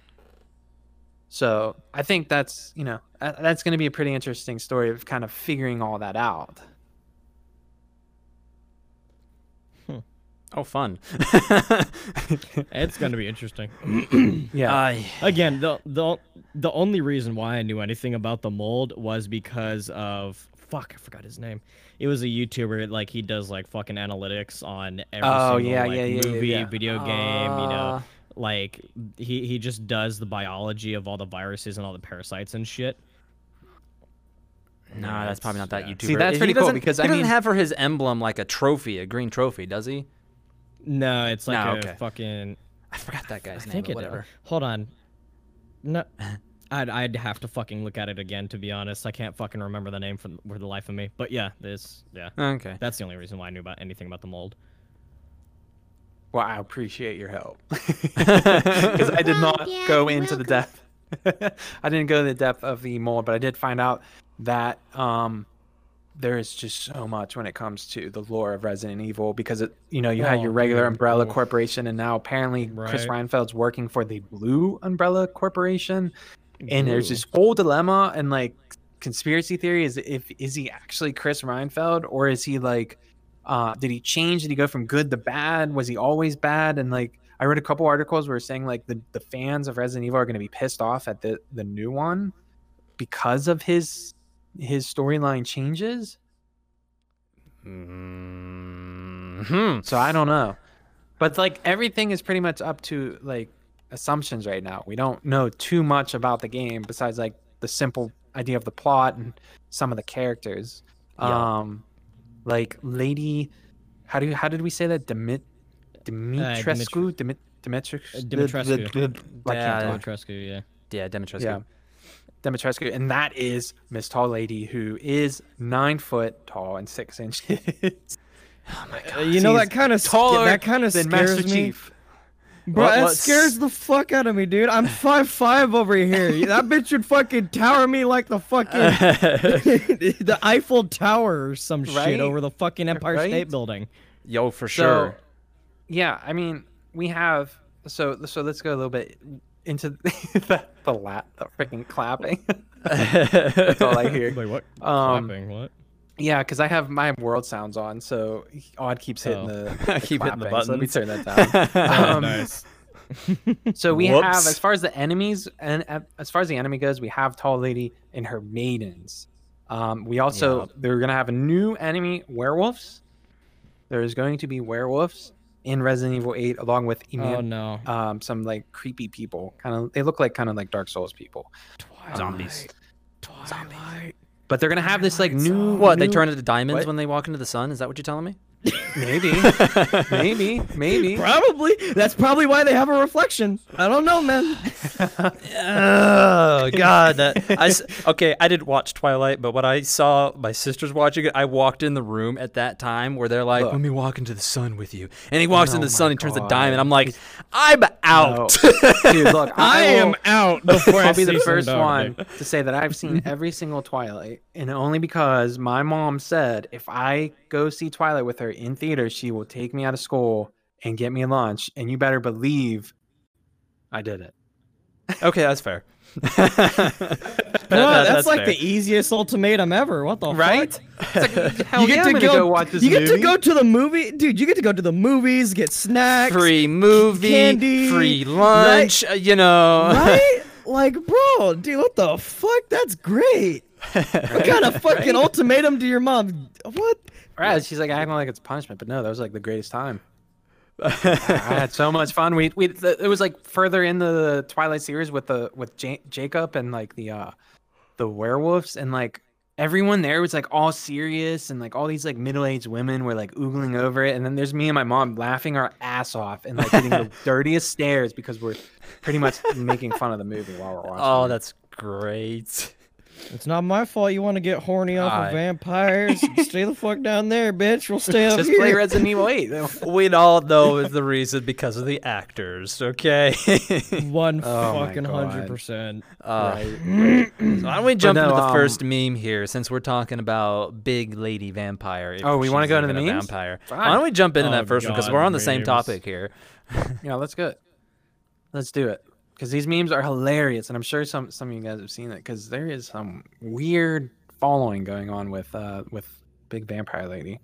So I think that's you know uh, that's going to be a pretty interesting story of kind of figuring all that out. Oh, fun. it's gonna be interesting Yeah, Uh, Again, the the the only reason why I knew anything about the mold was because of fuck, I forgot his name. It was a YouTuber like he does like fucking analytics on every Oh, single yeah, like, yeah, yeah, yeah, movie, yeah. video game, you know. Uh. Like he he just does the biology of all the viruses and all the parasites and shit. No, that's probably not that yeah. YouTuber. See, that's pretty cool because, he I doesn't mean- have for his emblem like a trophy, a green trophy, does he? No, it's like No, a okay. fucking I forgot that I guy's name. think but it whatever. Hold on. No I'd I'd have to fucking look at it again to be honest. I can't fucking remember the name for, for the life of me. But yeah, this yeah. Okay. That's the only reason why I knew about anything about the mold. well, I appreciate your help because I did not yeah, go you're into the depth. I didn't go to the depth of the mold, but I did find out that um, there is just so much when it comes to the lore of Resident Evil because it, you know, you had Oh, your regular dude. Umbrella Oof. Corporation, and now apparently Chris Right. Redfield's working for the Blue Umbrella Corporation, and there's this whole dilemma and like conspiracy theory is if is he actually Chris Redfield or is he like, uh, did he change? Did he go from good to bad? Was he always bad? And like, I read a couple articles where saying like the the fans of Resident Evil are going to be pissed off at the the new one because of his his storyline changes. hmm So I don't know. But like everything is pretty much up to like assumptions right now. We don't know too much about the game besides like the simple idea of the plot and some of the characters. Yeah. Um like Lady how do you, how did we say that Dimit Dimitrescu Dimit Dimitrescu Uh, Dimitrescu. I Yeah. Dimitrescu, yeah. Yeah, Demetrescu. Yeah. Dimitrescu, and that is Miss Tall Lady, who is nine foot tall and six inches. Oh my Uh, you know that kind of taller that kind of scares Master me. Chief. Bro, What- that scares the fuck out of me, dude. I'm five five over here. that bitch would fucking tower me like the fucking the Eiffel Tower or some Right? shit over the fucking Empire Right? State Building. Yo, for So, sure. yeah, I mean, we have so so. Let's go a little bit into the the lap, the freaking clapping. That's all I hear. Wait, what? Um, Clapping, what? Yeah, because I have my world sounds on, so Odd keeps hitting Oh. the I keep hitting the clapping, so Let me turn that down. Um, nice. So we have, as far as the enemies and uh, as far as the enemy goes, we have Tall Lady and her maidens. Um, we also Yep. they're gonna have a new enemy, werewolves. There is going to be werewolves in Resident Evil 8, along with Oh no. um, some like creepy people. Kind of, they look like kind of like Dark Souls people. Zombies. Twilight. But they're gonna have this like new What? They turn into diamonds What? when they walk into the sun? Is that what you're telling me? Maybe, maybe, maybe. Probably. That's probably why they have a reflection. I don't know, man. Oh God! That I s- okay. I didn't watch Twilight, but when I saw my sisters watching it, I walked in the room at that time where they're like, Look. "Let me walk into the sun with you," and he walks Oh into the sun, he turns a diamond. I'm like, "I'm out." No. Dude, look, I, I, am will- out before I I'll be the first one dick. to say that I've seen every single Twilight, and only because my mom said if I go see Twilight with her in theater, she will take me out of school and get me lunch. And you better believe I did it. okay, that's fair. Well, That- that's, like fair. the easiest ultimatum ever. What the Right? like, you get yeah, to go, go, watch this You get to go to the movie, dude. You get to go to the movies, get snacks, free movie, candy, free lunch. uh, You know, right? like, bro, dude, what the fuck? That's great. What kind of fucking ultimatum to your mom? What? Right? She's like acting like it's punishment, but no, that was like the greatest time. I had so much fun. We we th- it was like further in the Twilight series with the with ja- Jacob and like the uh the werewolves and like everyone there was like all serious and like all these like middle-aged women were like oogling over it and then there's me and my mom laughing our ass off and like getting the dirtiest stares because we're pretty much making fun of the movie while we're watching. oh, it. that's great. It's not my fault you want to get horny off I- of vampires. Stay the fuck down there, bitch. We'll stay up here. just here. play Resident Evil 8. We all know is the reason because of the actors. Okay. One Oh fucking hundred percent. Uh, Right. So why don't we jump no, into the um, first meme here, since we're talking about big lady vampire? if Oh, we wanna go into the a memes? Vampire. Fine. Why don't we jump into Oh, that first one because we're on the same memes. topic here. Yeah, let's go. Let's do it. Because these memes are hilarious, and I'm sure some some of you guys have seen it. Because there is some weird following going on with uh with Big Vampire Lady.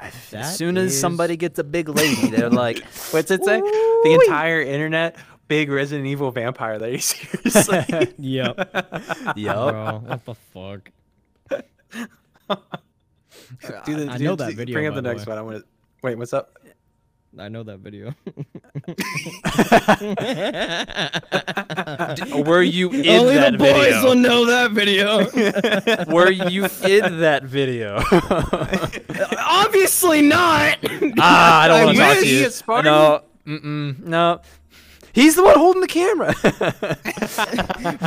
as That soon as somebody gets a big lady, they're like, What's it say? The entire internet, Big Resident Evil Vampire Lady. Seriously. Yep. "Yup." Bro, what the fuck? Do the, I do- know that video, Bring up the the next way. one. I want to. Wait, what's up? I know that video. Were you in Only that the boys video? will know that video. Were you in that video? Obviously not. ah, I don't want to talk to you. Spartan. No, mm-mm, no. He's the one holding the camera.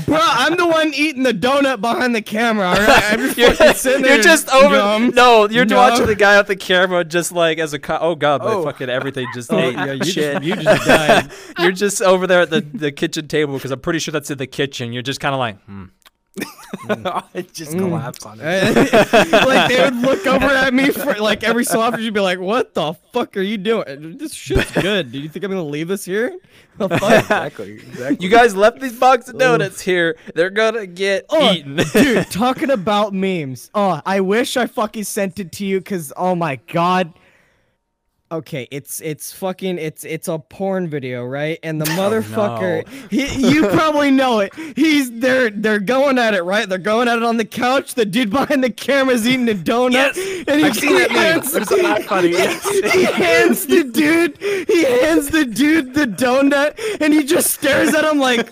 Bro, I'm the one eating the donut behind the camera. All right? I'm just you're, sitting there. you're just over. dumb. No, you're No. watching the guy with the camera, just like as a. Co- oh God, my Oh. fucking everything just Oh, ate yeah, you shit. just, you just died. you're just over there at the, the kitchen table because I'm pretty sure that's in the kitchen. You're just kind of like, hmm, Mm. it just collapsed on it. like they would look over at me for like every so often. You'd be like, "What the fuck are you doing? This shit's good. Do you think I'm gonna leave this here? The exactly. Exactly. You guys left these box of donuts here. They're gonna get Oh, eaten. dude, talking about memes. Oh, I wish I fucking sent it to you because oh my god. Okay, it's it's fucking it's it's a porn video, right? And the motherfucker, he, you probably know it. He's they're they're going at it, right? They're going at it on the couch. The dude behind the camera's eating a donut, and he, I've seen that hands, funny. Yes. he hands the dude, he hands the dude the donut, and he just stares at him like,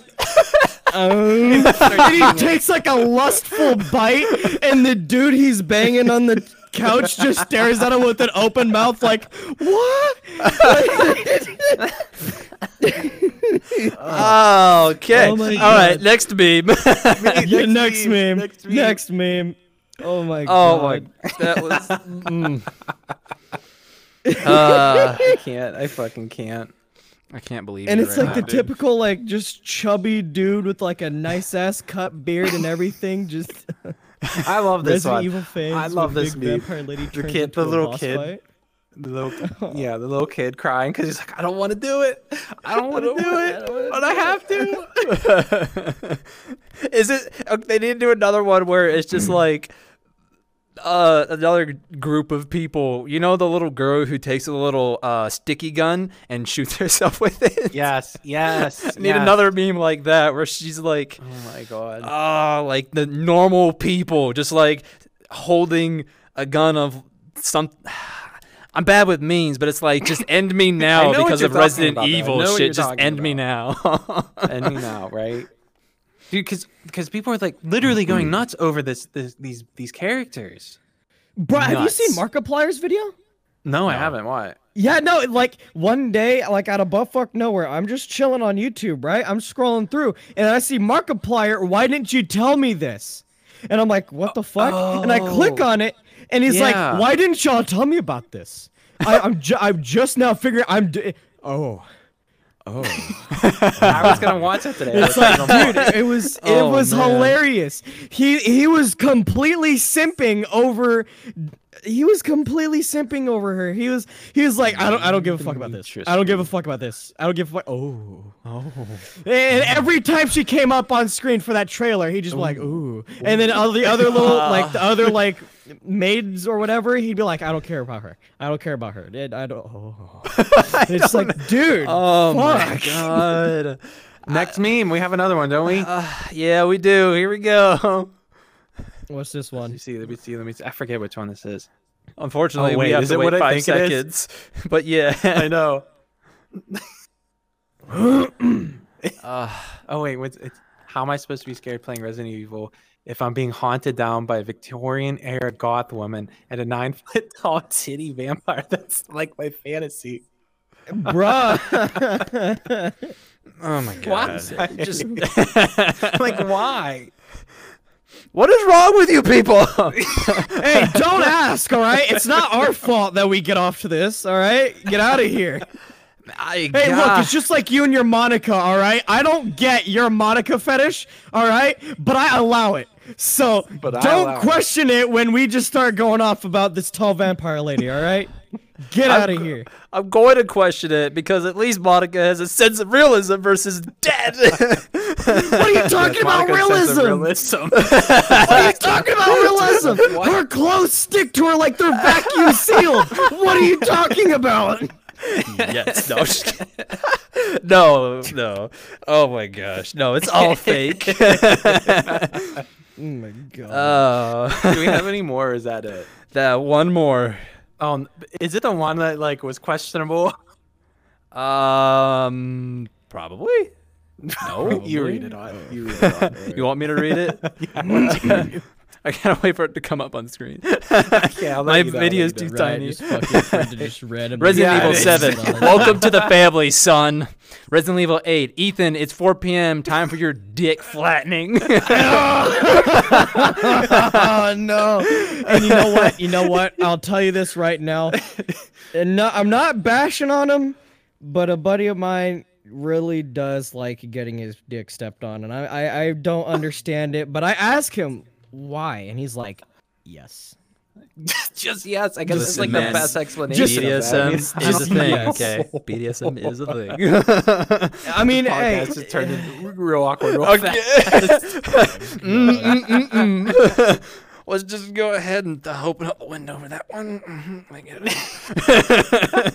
um, and he takes like a lustful bite, and the dude he's banging on the couch just stares at him with an open mouth, like, what? Oh, okay. Oh All right, next meme. Yeah, next meme, meme, next next meme. meme. Oh my oh god. Oh my, that was. mm. Uh, I can't. I fucking can't. I can't believe. It. And it's right like now, the dude. typical, like, just chubby dude with like a nice ass cut beard and everything. Just I love this Resident one. Evil fans. I love this big meme. The turns kid- the little kid. fight. The little, yeah, the little kid crying because he's like, I don't want to do it. I don't want to do it, but I have to. Is it? They need to do another one where it's just like. Uh, another group of people. You know the little girl who takes a little uh sticky gun and shoots herself with it. Yes, yes. Need yes. another meme like that where she's like, Oh my god. oh, like the normal people, just like holding a gun of some. I'm bad with memes, but it's like just end me now because of Resident about, Evil shit. Just end me now. end me now, right? Dude, because because people are like literally going mm-hmm. nuts over this, this these these characters. Bro, have you seen Nuts. Markiplier's video? No, I haven't. What? Yeah, no, like one day, like out of buttfuck nowhere, I'm just chilling on YouTube, right? I'm scrolling through and I see Markiplier. Why didn't you tell me this? And I'm like, what the fuck? And I click Oh. on it, and he's Yeah. like, why didn't y'all tell me about this? I, I'm ju- I'm just now figuring. I'm. D- oh. Oh. I was gonna watch it today. It's like, dude, it was oh, it Oh, was man. hilarious. He he was completely simping over. He was completely simping over her. He was he was like, I don't I don't give a fuck about this. I don't give a fuck about this. I don't give a fuck. Oh oh. And every time she came up on screen for that trailer, he just be like, ooh. And then all the other little like the other like maids or whatever, he'd be like, I don't care about her. I don't care about her. It, I don't. Oh. it's like, dude. oh my god. Next meme, we have another one, don't we? Uh, yeah, we do. Here we go. What's this one? let one? me see. Let me see. Let me see. I forget which one this is. Unfortunately, Oh, we have is to it wait what I five think it is? seconds. But yeah. I know. Uh, Oh wait, what's it's, how am I supposed to be scared playing Resident Evil if I'm being haunted down by a Victorian era goth woman and a nine foot tall titty vampire? That's like my fantasy. Bruh. oh my god. Why? Just like why? what is wrong with you people? hey, don't ask, all right? It's not our fault that we get off to this, all right? Get out of here. I, Hey, look, it's just like you and your Monica, all right? I don't get your Monica fetish, all right? But I allow it. So But don't allow it. question it when we just start going off about this tall vampire lady, all right? Get out of here. I'm going to question it because at least Monica has a sense of realism versus dead. What are you talking about Monica's sense of realism? realism. What are you talking about realism? Her clothes stick to her like they're vacuum sealed. What are you talking about? yes. No. I'm just no. No. Oh my gosh. No. It's all fake. Oh my god. uh, Do we have any more? Or is that it? that one more. Oh, is it the one that like was questionable? Um. Probably. No. you read it on. You read it on. You want me to read it? I gotta wait for it to come up on screen. Let My you know, I'll let video's you too know. tiny. Just fucking just randomly Resident Yeah, Evil 7. Welcome to the family, son. Resident Evil 8. Ethan, it's 4 p.m. Time for your dick flattening. oh no! And you know what? You know what? I'll tell you this right now. And no, I'm not bashing on him, but a buddy of mine really does like getting his dick stepped on, and I I, I don't understand it. But I ask him why, and he's like, "Yes." just yes. I guess Just it's like yes. the best explanation. Just of that. I mean, BDSM I is a thing. know. Okay, BDSM is a thing. I mean, hey, Podcast just turned into real awkward. Real Okay. Mm, mm, mm. Let's just go ahead and uh, open up the window for that one. Mhm, let get it.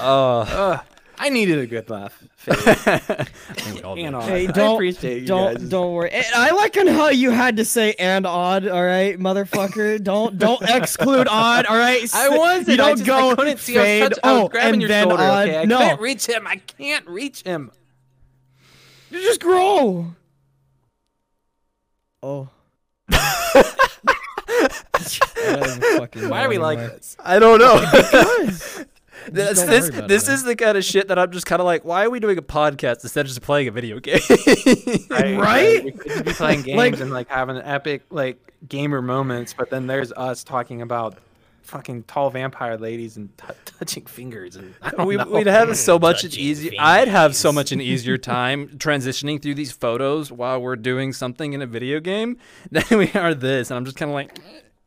Oh, Ugh, I needed a good laugh. And all. Hey, I don't appreciate you don't guys. don't worry. And I like on how you had to say and odd. All right, motherfucker. don't don't exclude odd. All right. I wasn't. You I don't just, go I couldn't see. I was, fade. touch, I was oh, grabbing and your then shoulder. odd. okay, I no, couldn't reach him. I can't reach him. you just grow. Oh. Why are we like this? I don't know. Because. This, don't this, worry about this it, is the kind of shit that I'm just kind of like, why are we doing a podcast instead of just playing a video game? Right? right? We could be playing games Like- and like having epic like gamer moments, but then there's us talking about fucking tall vampire ladies and t- touching fingers and I don't we, know. we'd have so much an easier. I'd have so much an easier time transitioning through these photos while we're doing something in a video game than we are this. And I'm just kind of like,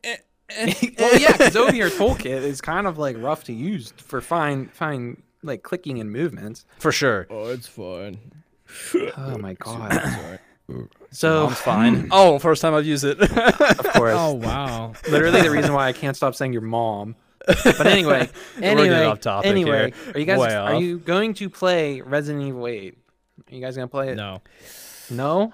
eh, eh. well, yeah, because over your toolkit is kind of like rough to use for fine, fine like clicking and movements. for sure. Oh, it's fun. Oh my god. So Mom's fine. oh, first time I've used it. of course, Oh wow. literally the reason why I can't stop saying your mom. But anyway, anyway, off topic anyway, here. are you guys Way are off. you going to play Resident Evil 8? Are you guys gonna play it? No. No.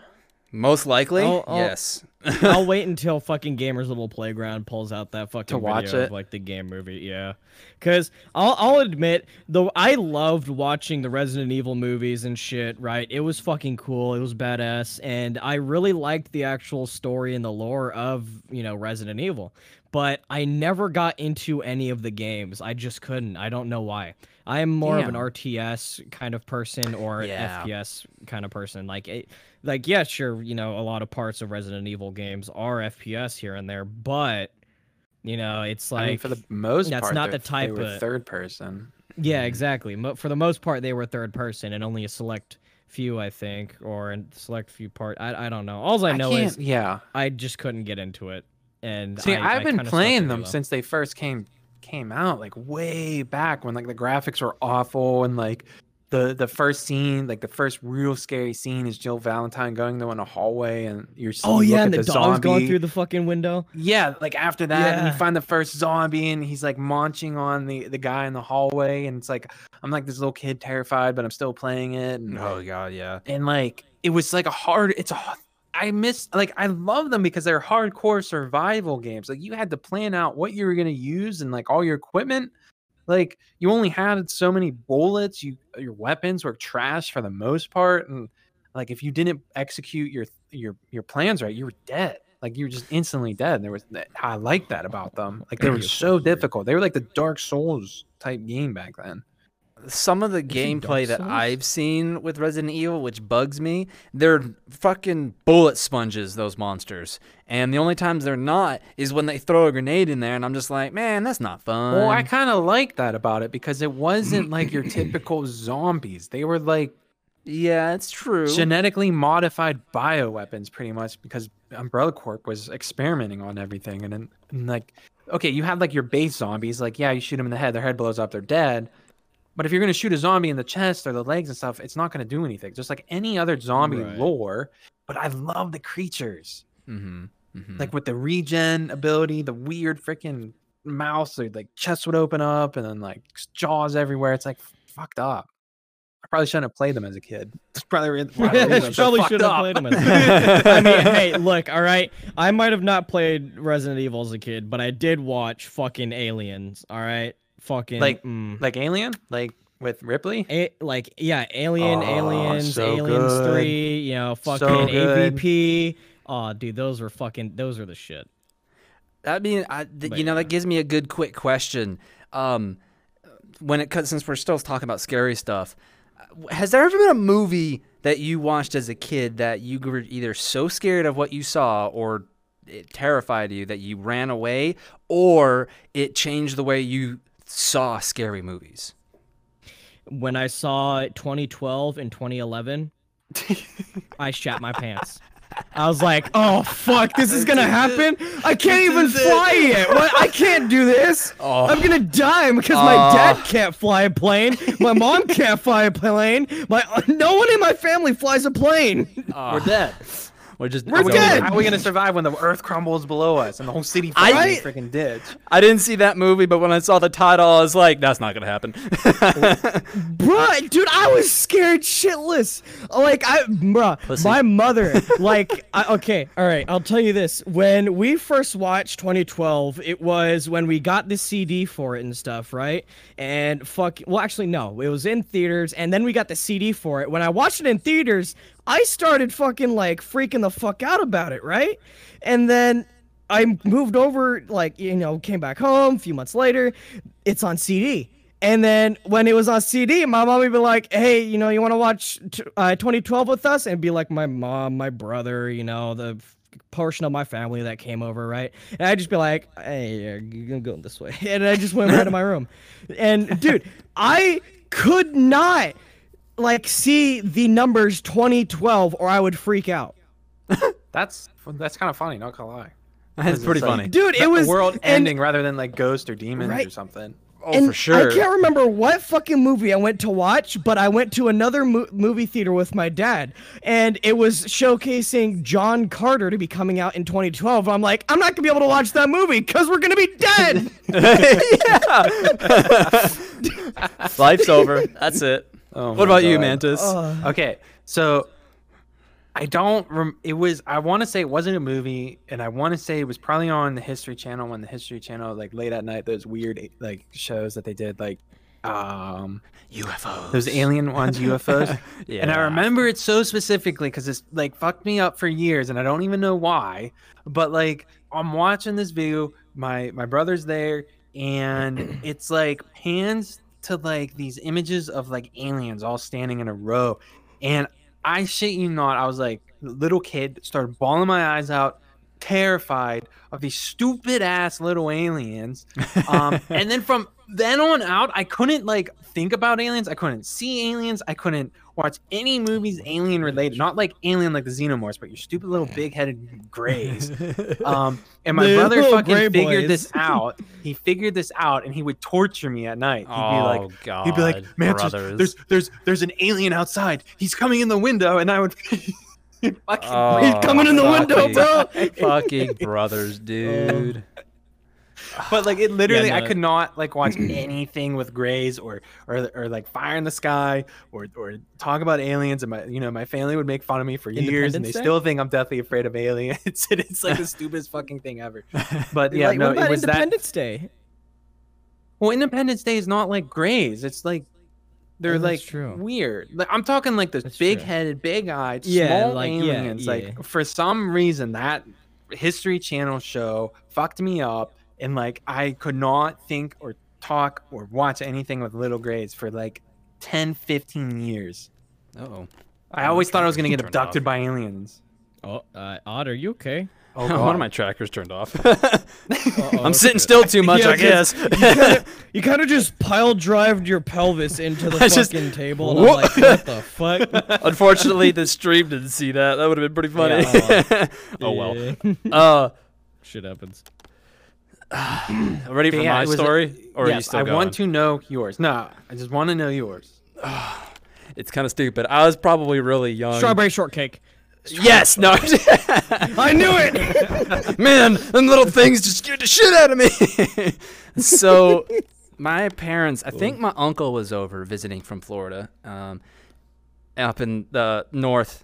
Most likely, I'll- I'll- yes. I'll wait until fucking Gamers Little Playground pulls out that fucking To watch video it? of like the game movie. Yeah, because I'll I'll admit though I loved watching the Resident Evil movies and shit. Right, it was fucking cool. It was badass, and I really liked the actual story and the lore of you know Resident Evil. But I never got into any of the games. I just couldn't. I don't know why. I am more of an RTS kind of person or an Yeah. FPS kind of person. Like it, like yeah, sure, you know, a lot of parts of Resident Evil games are FPS here and there, but you know, it's like I mean, for the most that's part, not the type of- third person. yeah, mm-hmm. exactly. Mo- For the most part, they were third person, and only a select few, I think, or a select few part. I I don't know. All I know can't- is yeah. I just couldn't get into it, and See, I, I've I been playing them since they first came came out, like way back when like the graphics were awful and like the the first scene, like the first real scary scene is Jill Valentine going though in a hallway and you're seeing Oh yeah, and the, at the dog's going through the fucking window. Yeah, like after that, and Yeah. you find the first zombie, and he's like munching on the the guy in the hallway, and it's like I'm like this little kid terrified, but I'm still playing it, and Oh god, yeah. and like it was like a hard. It's a h- I miss like I love them because they're hardcore survival games. Like you had to plan out what you were gonna use and like all your equipment. Like you only had so many bullets. You your weapons were trash for the most part, and like if you didn't execute your your your plans right, you were dead. Like you were just instantly dead. There was eh, I like that about them. Like they were so difficult. They were like the Dark Souls type game back then. Some of the Dark gameplay that I've seen with Resident Evil, which bugs me, they're fucking bullet sponges, those monsters. And the only times they're not is when they throw a grenade in there, and I'm just like, man, that's not fun. Well, I kind of like that about it because it wasn't like your typical zombies. They were like yeah, it's true. genetically modified bioweapons, pretty much, because Umbrella Corp was experimenting on everything. And then, and like, okay, you have like your base zombies. Like, yeah, you shoot them in the head, their head blows up, they're dead. But if you're gonna shoot a zombie in the chest or the legs and stuff, it's not gonna do anything. Just like any other zombie Right. lore. But I love the creatures. mm-hmm. Mm-hmm. like with the regen ability, the weird freaking mouth, so like chest would open up and then like jaws everywhere. It's like fucked up. I probably shouldn't have played them as a kid. It's probably re- one of the reasons I'm so Probably should have played them. As I mean, hey, look, all right. I might have not played Resident Evil as a kid, but I did watch fucking Aliens. All right, fucking Like- mm. like Alien, like with Ripley. A- like yeah, Alien, Oh, Aliens, so Aliens good. Three, you know, fucking good. AVP. Oh, dude, those were fucking. Those are the shit. I mean, I, th- But you know, yeah. that gives me a good quick question. Um, when it cuts, since we're still talking about scary stuff, uh, has there ever been a movie that you watched as a kid that you were either so scared of what you saw or it terrified you that you ran away, or it changed the way you saw scary movies? when I saw 2012 and 2011, I shat my pants. I was like, "Oh fuck, this is gonna happen! I can't even fly yet. What? I can't do this. Oh. I'm gonna die because my oh. dad can't fly a plane. My mom can't fly a plane. My no one in my family flies a plane. Oh. We're dead. We're just We're How are we- dead. How are we gonna survive when the earth crumbles below us and the whole city I- falls in a freaking ditch? I didn't see that movie, but when I saw the title, I was like, "That's not gonna happen." Bruh, dude, I was scared shitless. Like, I, bruh, Pussy. my mother, like, I, okay, all right, I'll tell you this. When we first watched 2012, it was when we got the CD for it and stuff, right? And fuck, well, actually, no, it was in theaters, and then we got the CD for it. When I watched it in theaters, I started fucking, like, freaking the fuck out about it, right? And then I moved over, like, you know, came back home a few months later. It's on CD. And then when it was on CD, my mom would be like, "Hey, you know, you want to watch uh, 2012 with us?" And be like my mom, my brother, you know, the portion of my family that came over, right? And I'd just be like, "Hey, you're gonna go this way," and I just went right to my room. And dude, I could not like see the numbers 2012, or I would freak out. That's that's kind of funny. Not gonna lie. That's pretty like- funny. Dude, it The was world and- ending rather than like ghost or demons or something. Oh, and for sure. I can't remember what fucking movie I went to watch, but I went to another mo- movie theater with my dad, and it was showcasing John Carter to be coming out in 2012. I'm like, I'm not gonna be able to watch that movie because we're gonna be dead. yeah. Life's over. That's it. Oh what my about you, God. Mantis? Okay, so I don't. Rem- it was. I want to say it wasn't a movie, and I want to say it was probably on the History Channel when the History Channel like late at night those weird like shows that they did like um UFOs. those alien ones UFOs. yeah. And I remember it so specifically because it's like fucked me up for years, and I don't even know why. But like I'm watching this video, my my brother's there, and it's like pans to like these images of like aliens all standing in a row, and I shit you not, I was like little kid, started bawling my eyes out, terrified of these stupid ass little aliens. Um, and then from then on out, I couldn't like think about aliens. I couldn't see aliens. I couldn't watch any movies alien related. Not like alien like the xenomorphs, but your stupid little big headed grays. Um, and my brother fucking figured boys. this out. He figured this out, and he would torture me at night. He'd be Oh, like, God. he'd be like, man, there's, there's there's there's an alien outside. He's coming in the window, and I would. fucking Oh, He's coming in the window, bro. Fucking brothers, dude. but like it literally Yeah, i could not like watch anything with grays or or or like fire in the sky or or talk about aliens and my you know my family would make fun of me for years and they Day? still think i'm deathly afraid of aliens and it's like the stupidest fucking thing ever but yeah like, no what about it was that Independence Day? well independence day is not like grays it's like they're Oh, like true. weird like, i'm talking like the big-headed big-eyed Yeah, small like, yeah, aliens yeah. like for some reason that history channel show fucked me up and like i could not think or talk or watch anything with little grays for like 10 15 years Oh. i always thought i was going to get abducted off. by aliens Oh, uh, Odd, are you okay? oh One of my trackers turned off. I'm sitting still too much, Yeah, I guess. You kind of just pile drived your pelvis into the I just- fucking table, and I'm like, what the fuck? Unfortunately, the stream didn't see that. That would have been pretty funny. oh well. Uh, Shit happens. ready for yeah, my was a- story, or are you yes still i going? want to know yours no i just want to know yours It's kind of stupid. I was probably really young. Strawberry shortcake. Yes. No. I knew it. Man, them little things just scared the shit out of me. so, my parents, I think my uncle was over visiting from Florida, um, up in the north.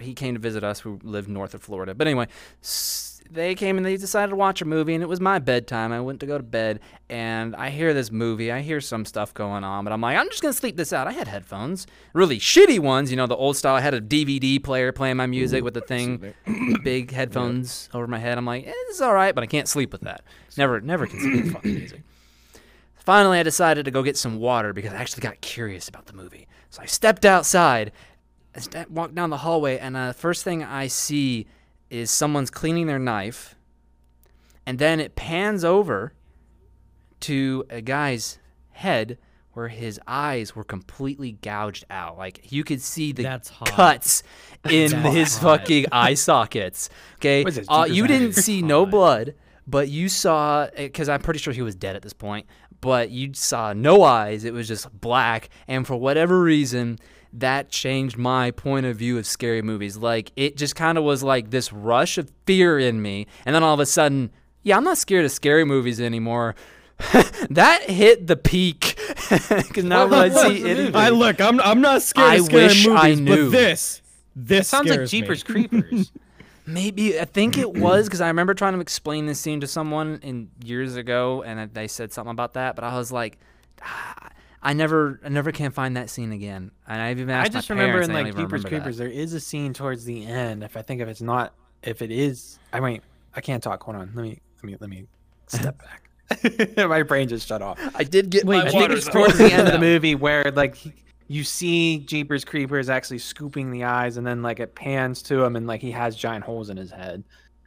He came to visit us who lived north of Florida. But anyway, s- they came and they decided to watch a movie, and it was my bedtime. I went to go to bed, and I hear this movie. I hear some stuff going on, but I'm like, I'm just gonna sleep this out. I had headphones, really shitty ones, you know, the old style. I had a DVD player playing my music with the thing, big headphones over my head. I'm like, eh, this is all right, but I can't sleep with that. Never, never can sleep with fucking music. Finally, I decided to go get some water because I actually got curious about the movie. So I stepped outside, I walked down the hallway, and uh, first thing I see is someone's cleaning their knife, and then it pans over to a guy's head where his eyes were completely gouged out. Like you could see the cuts in That's his hot. fucking eye sockets. Okay, this, uh, you didn't see no blood, but you saw because I'm pretty sure he was dead at this point. But you saw no eyes; it was just black, and for whatever reason. That changed my point of view of scary movies. Like, it just kind of was like this rush of fear in me. And then all of a sudden, yeah, I'm not scared of scary movies anymore. that hit the peak. Because now when I see anything, I look. I'm I'm not scared I of scary wish I movies, knew. but this this Sounds like scares me. Jeepers Creepers. Maybe I think it was because I remember trying to explain this scene to someone in years ago, and they said something about that. But I was like, ah, I never, I never can find that scene again. And I've even I asked just my remember parents, in and they like don't Jeepers Creepers, that. there is a scene towards the end. If I think if it's not, if it is, I mean, I can't talk. Hold on, let me, let me, let me step back. my brain just shut off. I did get Wait, my I think it's towards the end of the movie where like you see Jeepers Creepers actually scooping the eyes, and then like it pans to him, and like he has giant holes in his head.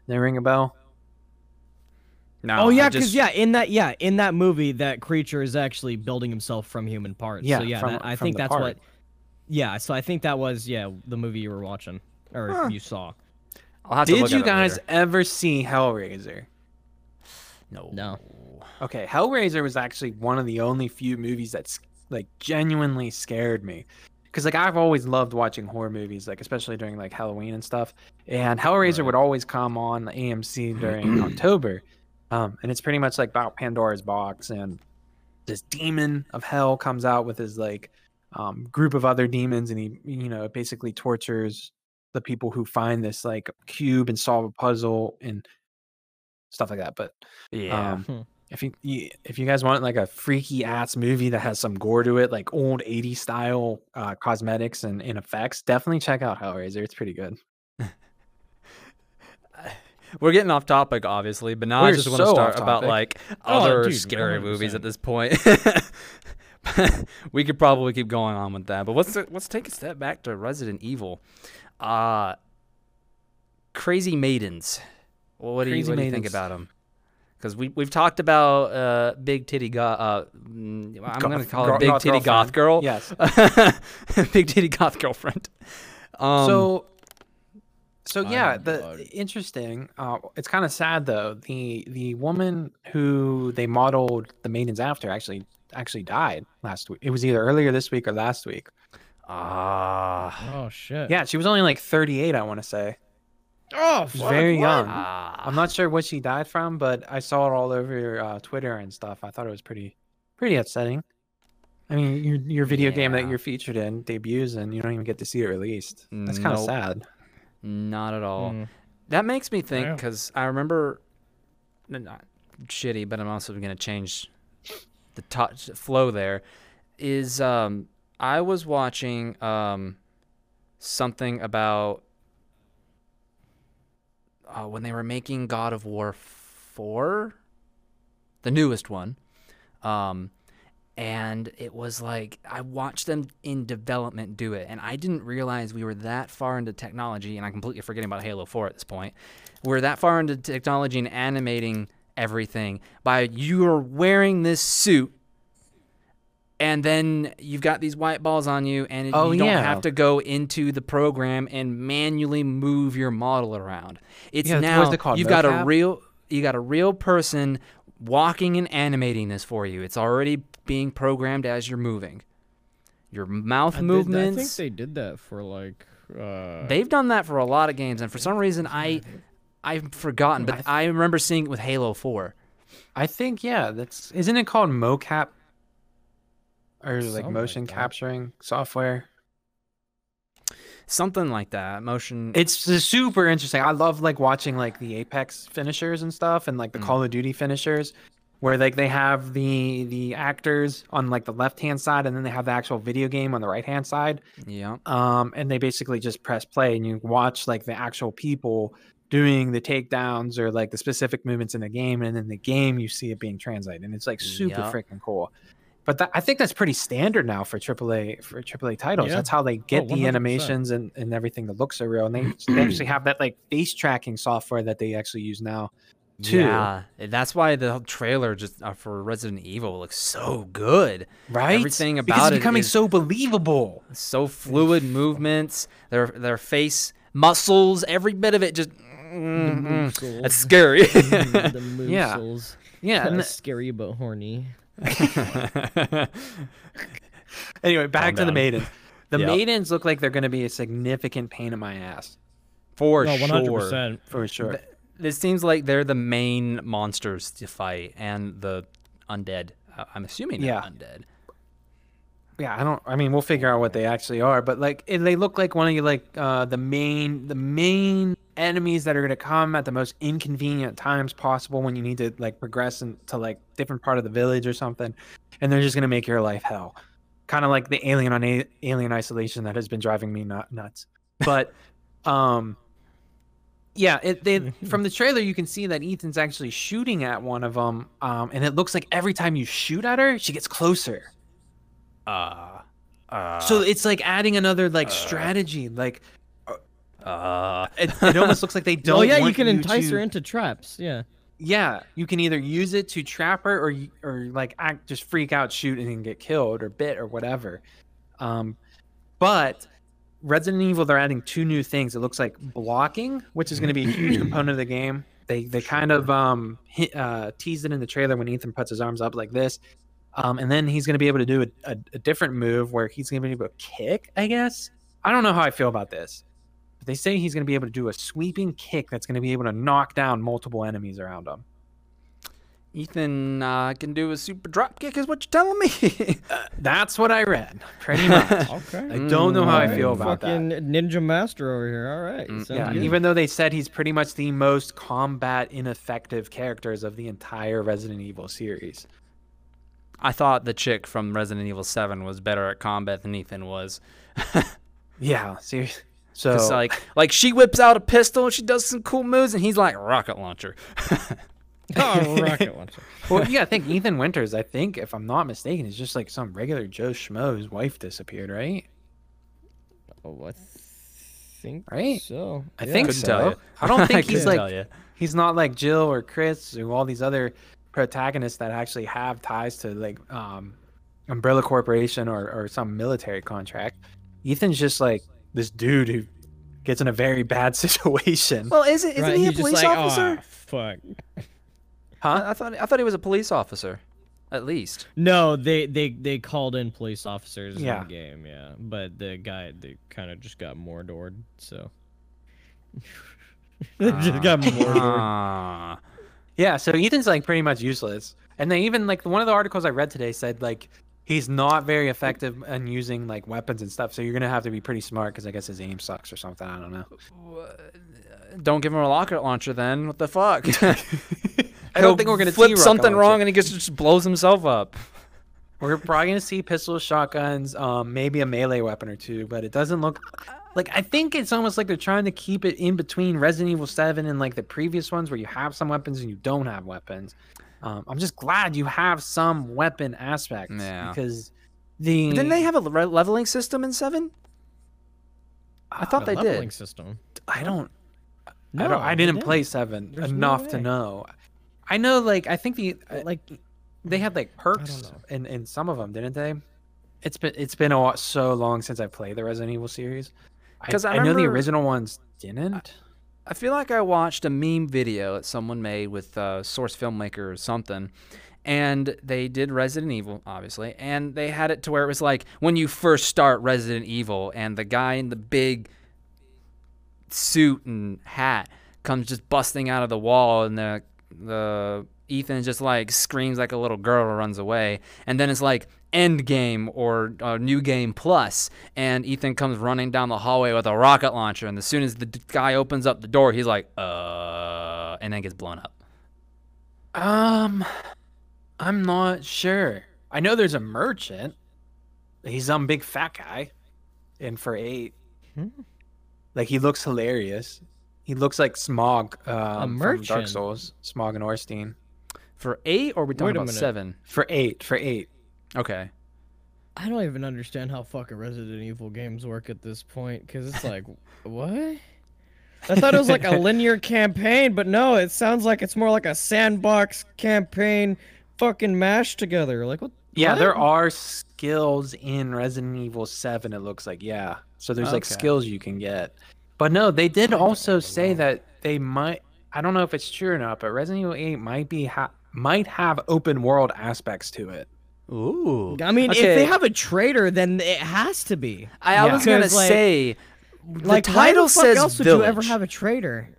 They ring a bell? No, Oh I yeah, just- because yeah, in that yeah, in that movie, that creature is actually building himself from human parts. Yeah, so yeah, from- that, I think that's part. what. Yeah, so I think that was yeah the movie you were watching or Huh. you saw. I'll have Did look you guys later. ever see Hellraiser? No. No. Okay, Hellraiser was actually one of the only few movies that's like genuinely scared me. Cause like I've always loved watching horror movies, like especially during like Halloween and stuff. And Hellraiser would always come on AMC during October, um, and it's pretty much like about Pandora's box, and this demon of hell comes out with his like um, group of other demons, and he you know basically tortures the people who find this like cube and solve a puzzle and stuff like that. But Yeah. um, Hmm. if you, you if you guys want like a freaky ass movie that has some gore to it, like old 80s style uh, cosmetics and, and effects, definitely check out Hellraiser. It's pretty good. We're getting off topic, obviously, but now I We're just want to start about like Oh, other dude, scary movies at this point. we could probably keep going on with that, but let's let's take a step back to Resident Evil. Uh, Crazy Maidens. Well, what do you what do you think about them? Because we we've talked about uh, big titty go- uh, mm, I'm gonna Goth- call gro- it big goth titty goth girl. Yes. big titty goth girlfriend. Um, so so I yeah am the blood. interesting uh it's kind of sad though the the woman who they modeled the maidens after actually actually died last week it was either earlier this week or last week ah. Oh shit. yeah she was only like 38 i want to say Oh, she was very young ah. i'm not sure what she died from but i saw it all over uh, twitter and stuff i thought it was pretty pretty upsetting i mean your, your video game that you're featured in debuts and you don't even get to see it released that's kind of Nope. sad Not at all. Mm. That makes me think because I remember, not shitty, but I'm also gonna change the touch flow. There is um I was watching um something about uh, when they were making God of War four, the newest one. Um, and it was like I watched them in development do it, and I didn't realize we were that far into technology, and I'm completely forgetting about Halo 4 at this point. We're that far into technology and animating everything by you're wearing this suit, and then you've got these white balls on you, and it- Oh, you don't yeah. have to go into the program and manually move your model around. It's Yeah, now it called, you've got a real you got a real person walking and animating this for you. It's already being programmed as you're moving. Your mouth I did- movements. I think they did that for like. Uh, They've done that for a lot of games, and for some reason, I I've forgotten, but I remember seeing it with Halo Four. I think yeah, that's isn't it called mocap or like Something like motion that. capturing software? Something like that. Motion. It's super interesting. I love like watching like the Apex finishers and stuff and like the Mm. Call of Duty finishers where like they have the the actors on like the left hand side and then they have the actual video game on the right hand side. yeah. Um and they basically just press play and you watch like the actual people doing the takedowns or like the specific movements in the game and in the game you see it being translated and it's like super Yep. freaking cool but that, i think that's pretty standard now for aaa for aaa titles Yeah. that's how they get the animations and, and everything that looks so real and they, they actually have that like face tracking software that they actually use now too. Yeah, that's why the trailer just uh, for Resident Evil looks so good. Right? Everything about because about it's becoming is so believable. so fluid movements, their their face muscles, every bit of it just. mm. That's scary. the Yeah. moosels. Yeah. Kinda And scary but horny. anyway, back to the maidens. The Yep. maidens look like they're going to be a significant pain in my ass For No, one hundred sure. percent. for sure. It seems like they're the main monsters to fight, and the undead. Uh, I'm assuming they're Yeah. undead. yeah, I don't. I mean, we'll figure out what they actually are, but like it, they look like one of you like uh, the main the main enemies that are going to come at the most inconvenient times possible when you need to like progress into like different part of the village or something, and they're just going to make your life hell. Kind of like the alien on a- Alien Isolation that has been driving me nut- nuts. But um yeah, it they from the trailer you can see that Ethan's actually shooting at one of them um and it looks like every time you shoot at her, she gets closer. Uh, uh, So it's like adding another like strategy. Like uh, it, it almost looks like they don't. Oh yeah, you can entice to- her into traps. Yeah. Yeah, you can either use it to trap her, or or like act just freak out, shoot, and then get killed or bit or whatever. Um, but Resident Evil, they're adding two new things. It looks like blocking, which is going to be a huge component of the game. They they kind of um hit, uh, teased it in the trailer when Ethan puts his arms up like this. Um, and then he's going to be able to do a, a, a different move where he's going to be able to kick, I guess. I don't know how I feel about this. But they say he's going to be able to do a sweeping kick that's going to be able to knock down multiple enemies around him. Ethan uh, can do a super drop kick, is what you're telling me. That's what I read, pretty much. Okay. I don't know how I feel about fucking that. ninja master over here. All right. Mm, Yeah, good. even though they said he's pretty much the most combat ineffective characters of the entire Resident Evil series. I thought the chick from Resident Evil 7 was better at combat than Ethan was. Yeah, seriously. So like, like she whips out a pistol, and she does some cool moves, and he's like rocket launcher. oh, rocket launcher. well, you gotta think Ethan Winters. I think, if I'm not mistaken, is just like some regular Joe schmo whose wife disappeared, right? Oh, I think Right? so. I Yeah. think Couldn't so. tell you. I don't think Couldn't he's like he's not like Jill or Chris or all these other protagonists that actually have ties to like um Umbrella Corporation or, or some military contract. Ethan's just like this dude who gets in a very bad situation. Well, is it? Isn't Right, he a police like, officer? "Aw, fuck. huh? I, I thought I thought he was a police officer, at least. No, they they they called in police officers Yeah. in the game, yeah. But the guy they kind of just got mordored, so they just got mordored. Ah. Yeah, so Ethan's like pretty much useless. And they even like one of the articles I read today said like he's not very effective in using like weapons and stuff. So you're gonna have to be pretty smart because I guess his aim sucks or something. I don't know. Don't give him a rocket launcher then. What the fuck? I don't think we're gonna flip see something wrong launcher. and he just, just blows himself up. We're probably gonna see pistols, shotguns, um, maybe a melee weapon or two, but it doesn't look like I think it's almost like they're trying to keep it in between Resident Evil Seven and like the previous ones where you have some weapons and you don't have weapons. Um, I'm just glad you have some weapon aspects Yeah. because the Didn't they have a le- leveling system in seven? I thought The they leveling did. system. I don't. I No, don't. I didn't didn't. play Seven There's no enough to know. I know, like I think the uh, Like they had like perks in, in some of them, didn't they? It's been it's been a, wa- so long since I played the Resident Evil series. 'Cause I I, know the original ones didn't. I feel like I watched a meme video that someone made with uh, Source Filmmaker or something, and they did Resident Evil, obviously, and they had it to where it was like when you first start Resident Evil, and the guy in the big suit and hat comes just busting out of the wall, and the the Ethan just like screams like a little girl and runs away, and then it's like end game or uh, new game plus and ethan comes running down the hallway with a rocket launcher and as soon as the d- guy opens up the door he's like uh and then gets blown up Um, I'm not sure. I know there's a merchant. He's some big fat guy, in for eight. Hmm. Like he looks hilarious. He looks like Smough um, from Dark? Souls. Smough and Ornstein. for eight or are we talking about minute. seven For eight. For eight. Okay I don't even understand how fucking Resident Evil games work at this point because it's like, what? I thought it was like a linear campaign, but no, it sounds like it's more like a sandbox campaign, fucking mashed together. Like what? Yeah, what? there are skills in Resident Evil 7, it looks like. Yeah. So there's like skills you can get. But no, they did also say that they might I don't know if it's true or not, but Resident Evil 8 might be ha- might have open world aspects to it. Ooh. I mean, if they have a traitor, then it has to be. I, I Yeah. was gonna like- say, the Like, title why the fuck says else village. would you ever have a traitor?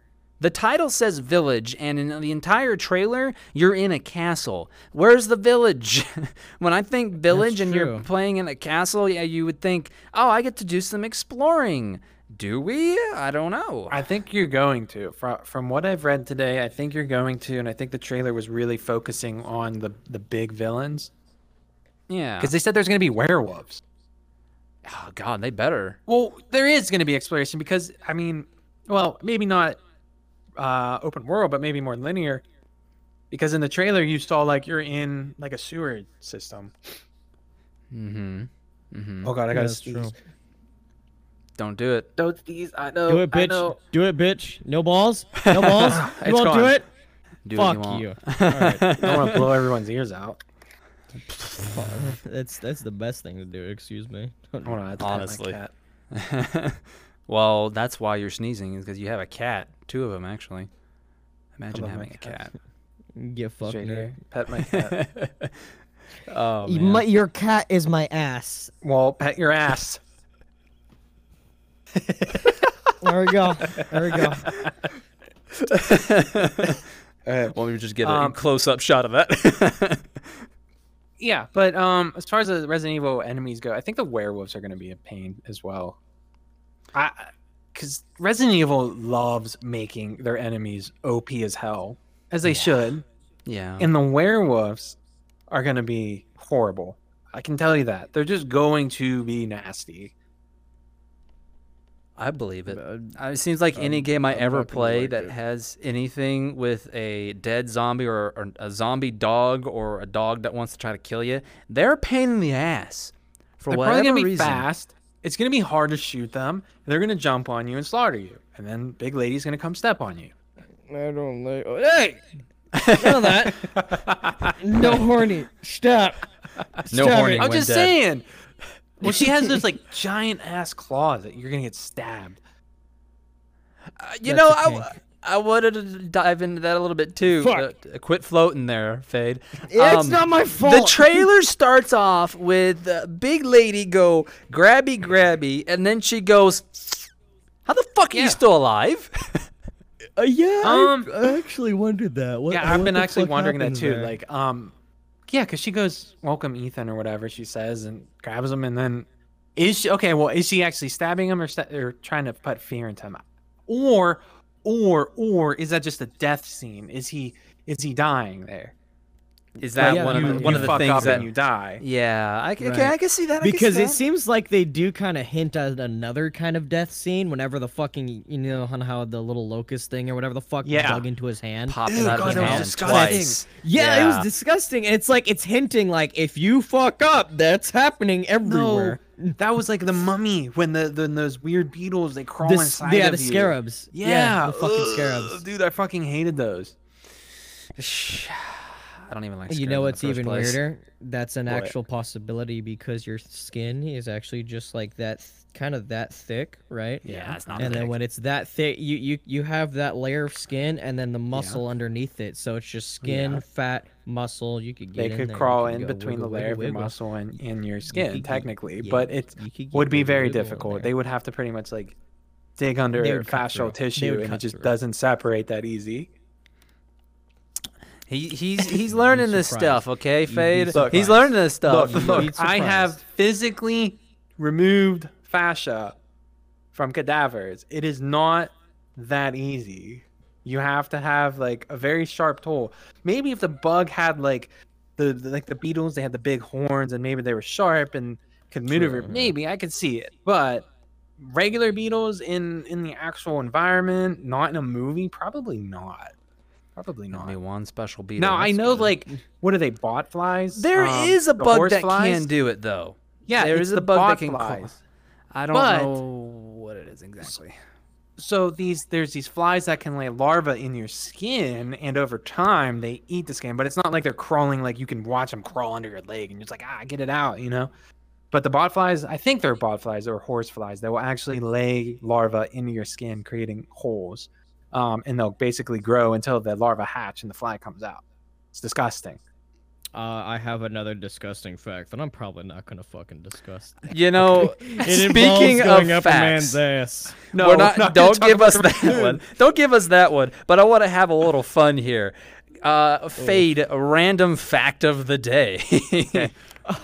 The title says village, and in the entire trailer, you're in a castle. Where's the village? when I think village and you're playing in a castle, yeah, you would think, oh, I get to do some exploring. Do we? I don't know. I think you're going to. From from what I've read today, I think you're going to and I think the trailer was really focusing on the the big villains yeah. because they said there's going to be werewolves. oh God, they better. Well, there is going to be exploration because I mean, well, maybe not uh, open world, but maybe more linear. Because in the trailer, you saw like you're in like a sewer system. Mm-hmm. Mm-hmm. Oh god, I gotta that's true. Don't do it. Don't sneeze. I know. Do it, I bitch. know. Do it, bitch. No balls. No balls. It's you won't do it. Do Fuck you. you. All right. I don't want to blow everyone's ears out. that's that's the best thing to do. Excuse me. Hold on, I have to pet my Honestly. cat. well, that's why you're sneezing, is because you have a cat. Two of them, actually. Imagine having a cat. cats. Get fucked. Straight here. Pet my cat. oh, man. my- your cat is my ass. well, pet your ass. There we go. There we go. Well, we just get a Um, close-up shot of that. Yeah, but um, as far as the Resident Evil enemies go, I think the werewolves are going to be a pain as well. I, because Resident Evil loves making their enemies OP as hell, as they should, yeah. and the werewolves are going to be horrible. I can tell you that they're just going to be nasty. I believe it. Uh, Uh, it seems like any game I I'm ever play like that it. has anything with a dead zombie or, or a zombie dog or a dog that wants to try to kill you, they're a pain in the ass. For They're whatever probably going to be reason. fast. It's going to be hard to shoot them. They're going to jump on you and slaughter you, and then Big Lady's going to come step on you. I don't like. oh, Hey, none of that. no horny. Stop. No Stop horny. I'm just dead. saying. Well, she has those like giant ass claws that you're gonna get stabbed. Uh, you That's know, a I, w- kink. I wanted to dive into that a little bit too. Fuck. uh, quit floating there, Fade. It's Um, not my fault. The trailer starts off with uh, big lady go grabby grabby, and then she goes, "How the fuck are you still alive?" Uh, yeah, Um, I, I actually wondered that. What, yeah, I've what been actually wondering that too. there? Like, um, yeah, because she goes, "Welcome, Ethan," or whatever she says, and grabs him, and then is she okay? Well, is she actually stabbing him or, sta- or trying to put fear into him, or, or, or is that just a death scene? Is he is he dying there? Is that yeah, one of the, one of the fuck thing up that? you die. yeah, I, c- okay, Right. I can see that. I because see it seems like they do kind of hint at another kind of death scene whenever the fucking you know on how the little locust thing or whatever the fuck Yeah. dug into his hand. popped Ew, it out of God, his that was hand disgusting. twice. Yeah, it was disgusting. And it's like it's hinting like if you fuck up, that's happening everywhere. No, that was like the mummy when the, the those weird beetles they crawl The inside yeah, of the you. scarabs. Yeah, the fucking ugh, scarabs. dude. I fucking hated those. I don't even like. You know in what's even place. weirder? That's an What? actual possibility because your skin is actually just like that, th- kind of that thick, right? Yeah, it's not and then when it's that thick, you, you you have that layer of skin and then the muscle underneath it. So it's just skin, Yeah. fat, muscle. You could get They in could there, crawl in between wiggle, the layer of your wiggle. muscle and, in your skin, get- technically, yeah, but it would be very difficult. They would have to pretty much like dig under They fascial through. Tissue, and it just through. doesn't separate that easy. He he's he's learning this stuff, okay, be Fade. He's learning this stuff. Look, you'd look, I have physically removed fascia from cadavers. It is not that easy. You have to have like a very sharp tool. Maybe if the bug had like the, the- like the beetles, they had the big horns and maybe they were sharp and could maneuver. True. Maybe I could see it, but regular beetles in in the actual environment, not in a movie, probably not. Probably not. Maybe one special beetle. Now I know good. like what are they bot flies? there Um, is a bug that flies? can do it though. Yeah, there is a the bug that can. flies. I don't But- know what it is exactly. so these there's these flies that can lay larvae in your skin, and over time they eat the skin. But it's not like they're crawling like you can watch them crawl under your leg, and you're just like ah get it out, you know. But the bot flies, I think they're bot flies or horse flies that will actually lay larvae into your skin, creating holes, um, and they'll basically grow until the larva hatch and the fly comes out. It's disgusting. Uh, I have another disgusting fact that I'm probably not gonna fucking discuss. You know, It speaking going of up a man's facts, ass. No, we're not. we're not don't give us that raccoon. one. Don't give us that one. But I want to have a little fun here. Uh, Fade, a random fact of the day.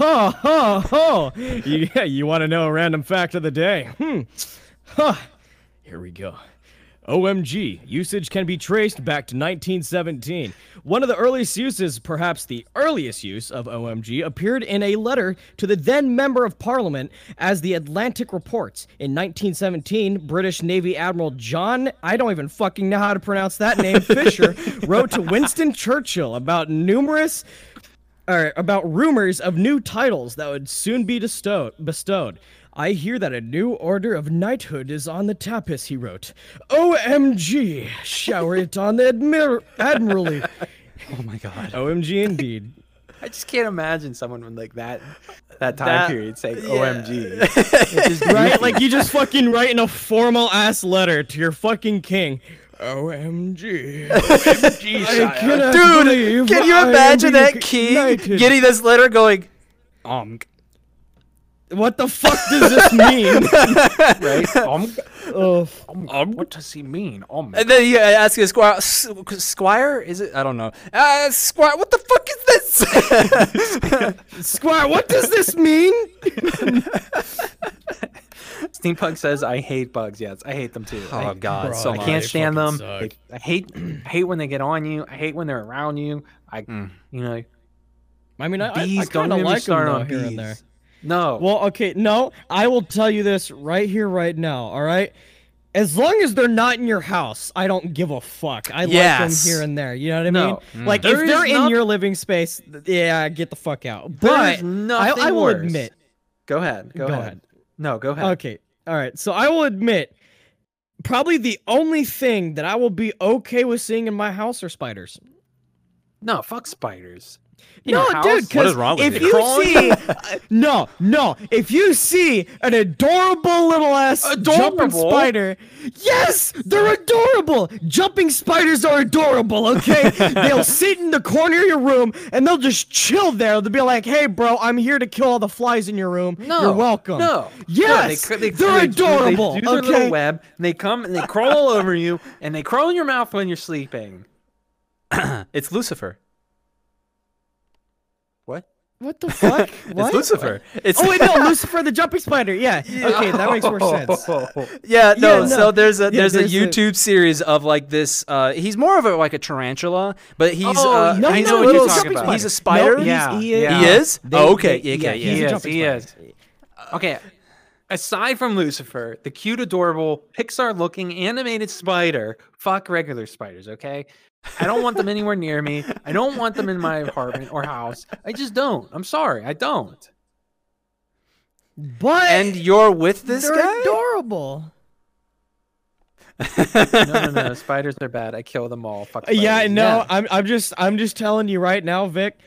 Oh, oh, oh. Yeah, you want to know a random fact of the day? Hmm. Huh. Here we go. OMG, usage can be traced back to 1917. One of the earliest uses, perhaps the earliest use of OMG, appeared in a letter to the then Member of Parliament as the Atlantic reports. In 1917, British Navy Admiral John, I don't even fucking know how to pronounce that name, Fisher, wrote to Winston Churchill about numerous or about rumors of new titles that would soon be bestowed. Bestowed. I hear that a new order of knighthood is on the tapis, he wrote. OMG! Shower it on the admir- admiralty. oh my god. OMG indeed. I just can't imagine someone with like that that time That- period saying yeah. OMG. It's just Right? Like you just fucking write in a formal ass letter to your fucking king. OMG. I cannot Dude, believe can you imagine that king knighted." getting this letter going, um, What the fuck does this mean? right? Um, oh, um, what does he mean? Um, and then you ask a squire, Squire, is it? I don't know. Uh, Squire, what the fuck is this? Squire, what does this mean? Steampunk says I hate bugs. Yes, I hate them too. I, oh god, Bro, so I can't stand them. fucking. I, I hate I hate when they get on you. I hate when they're around you. I Mm. you know I mean, I, I, I bees. kind of like them though, on here and there. No. Well, okay, no, I will tell you this right here, right now. All right, as long as they're not in your house, I don't give a fuck. I like them here and there. You know what I No. mean? Mm. Like There if they're in not- your living space, yeah, get the fuck out. But I, I will worse. admit. go ahead. Go, Go ahead. ahead. No, go ahead. Okay, all right. So I will admit, probably the only thing that I will be okay with seeing in my house are spiders. No, fuck spiders. In No, dude, because wrong with if you? you see, uh, no, no, if you see an adorable little ass jumping spider, yes, they're adorable. Jumping spiders are adorable. Okay, they'll sit in the corner of your room and they'll just chill there. They'll be like, "Hey, bro, I'm here to kill all the flies in your room. No, You're welcome." No, yes, no, they, they, are they, adorable. They do their okay, little web, and they come and they crawl all over you, and they crawl in your mouth when you're sleeping. it's Lucifer. What? what the fuck? What? It's Lucifer. It's Oh wait, no, Lucifer the jumping spider. Yeah. Okay, that makes more sense. Yeah, no. Yeah, So there's a Yeah, there's, there's a a- YouTube series of like this. Uh, he's more of a like a tarantula, but he's Oh, uh, no, he's no, a little. he's He's a spider. spider. No, he's- Yeah, he is. yeah. He is? They- Oh, okay. they- Yeah, yeah, okay, he's a yeah. jumping he spider. is. Okay. Aside from Lucifer, the cute, adorable, Pixar-looking animated spider, fuck regular spiders. Okay. I don't want them anywhere near me. I don't want them in my apartment or house. I just don't. I'm sorry. I don't. But And you're with this they're guy? adorable. No, no, no. spiders are bad. I kill them all. Fuck. Yeah, spiders. no, I'm I'm just I'm just telling you right now, Vic.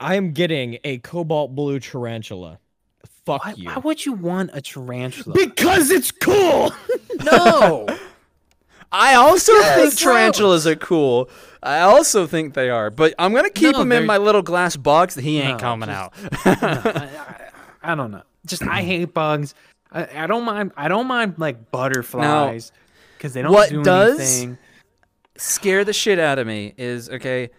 I am getting a cobalt blue tarantula. Fuck Why, you. why would you want a tarantula? Because it's cool. no. I also think Yes. tarantulas are cool. I also think they are, but I'm gonna keep No, him in my little glass box. That he ain't No, coming just- out. I, I, I don't know. Just I hate bugs. I, I don't mind. I don't mind like butterflies because they don't what do does- anything. Scare the shit out of me is okay.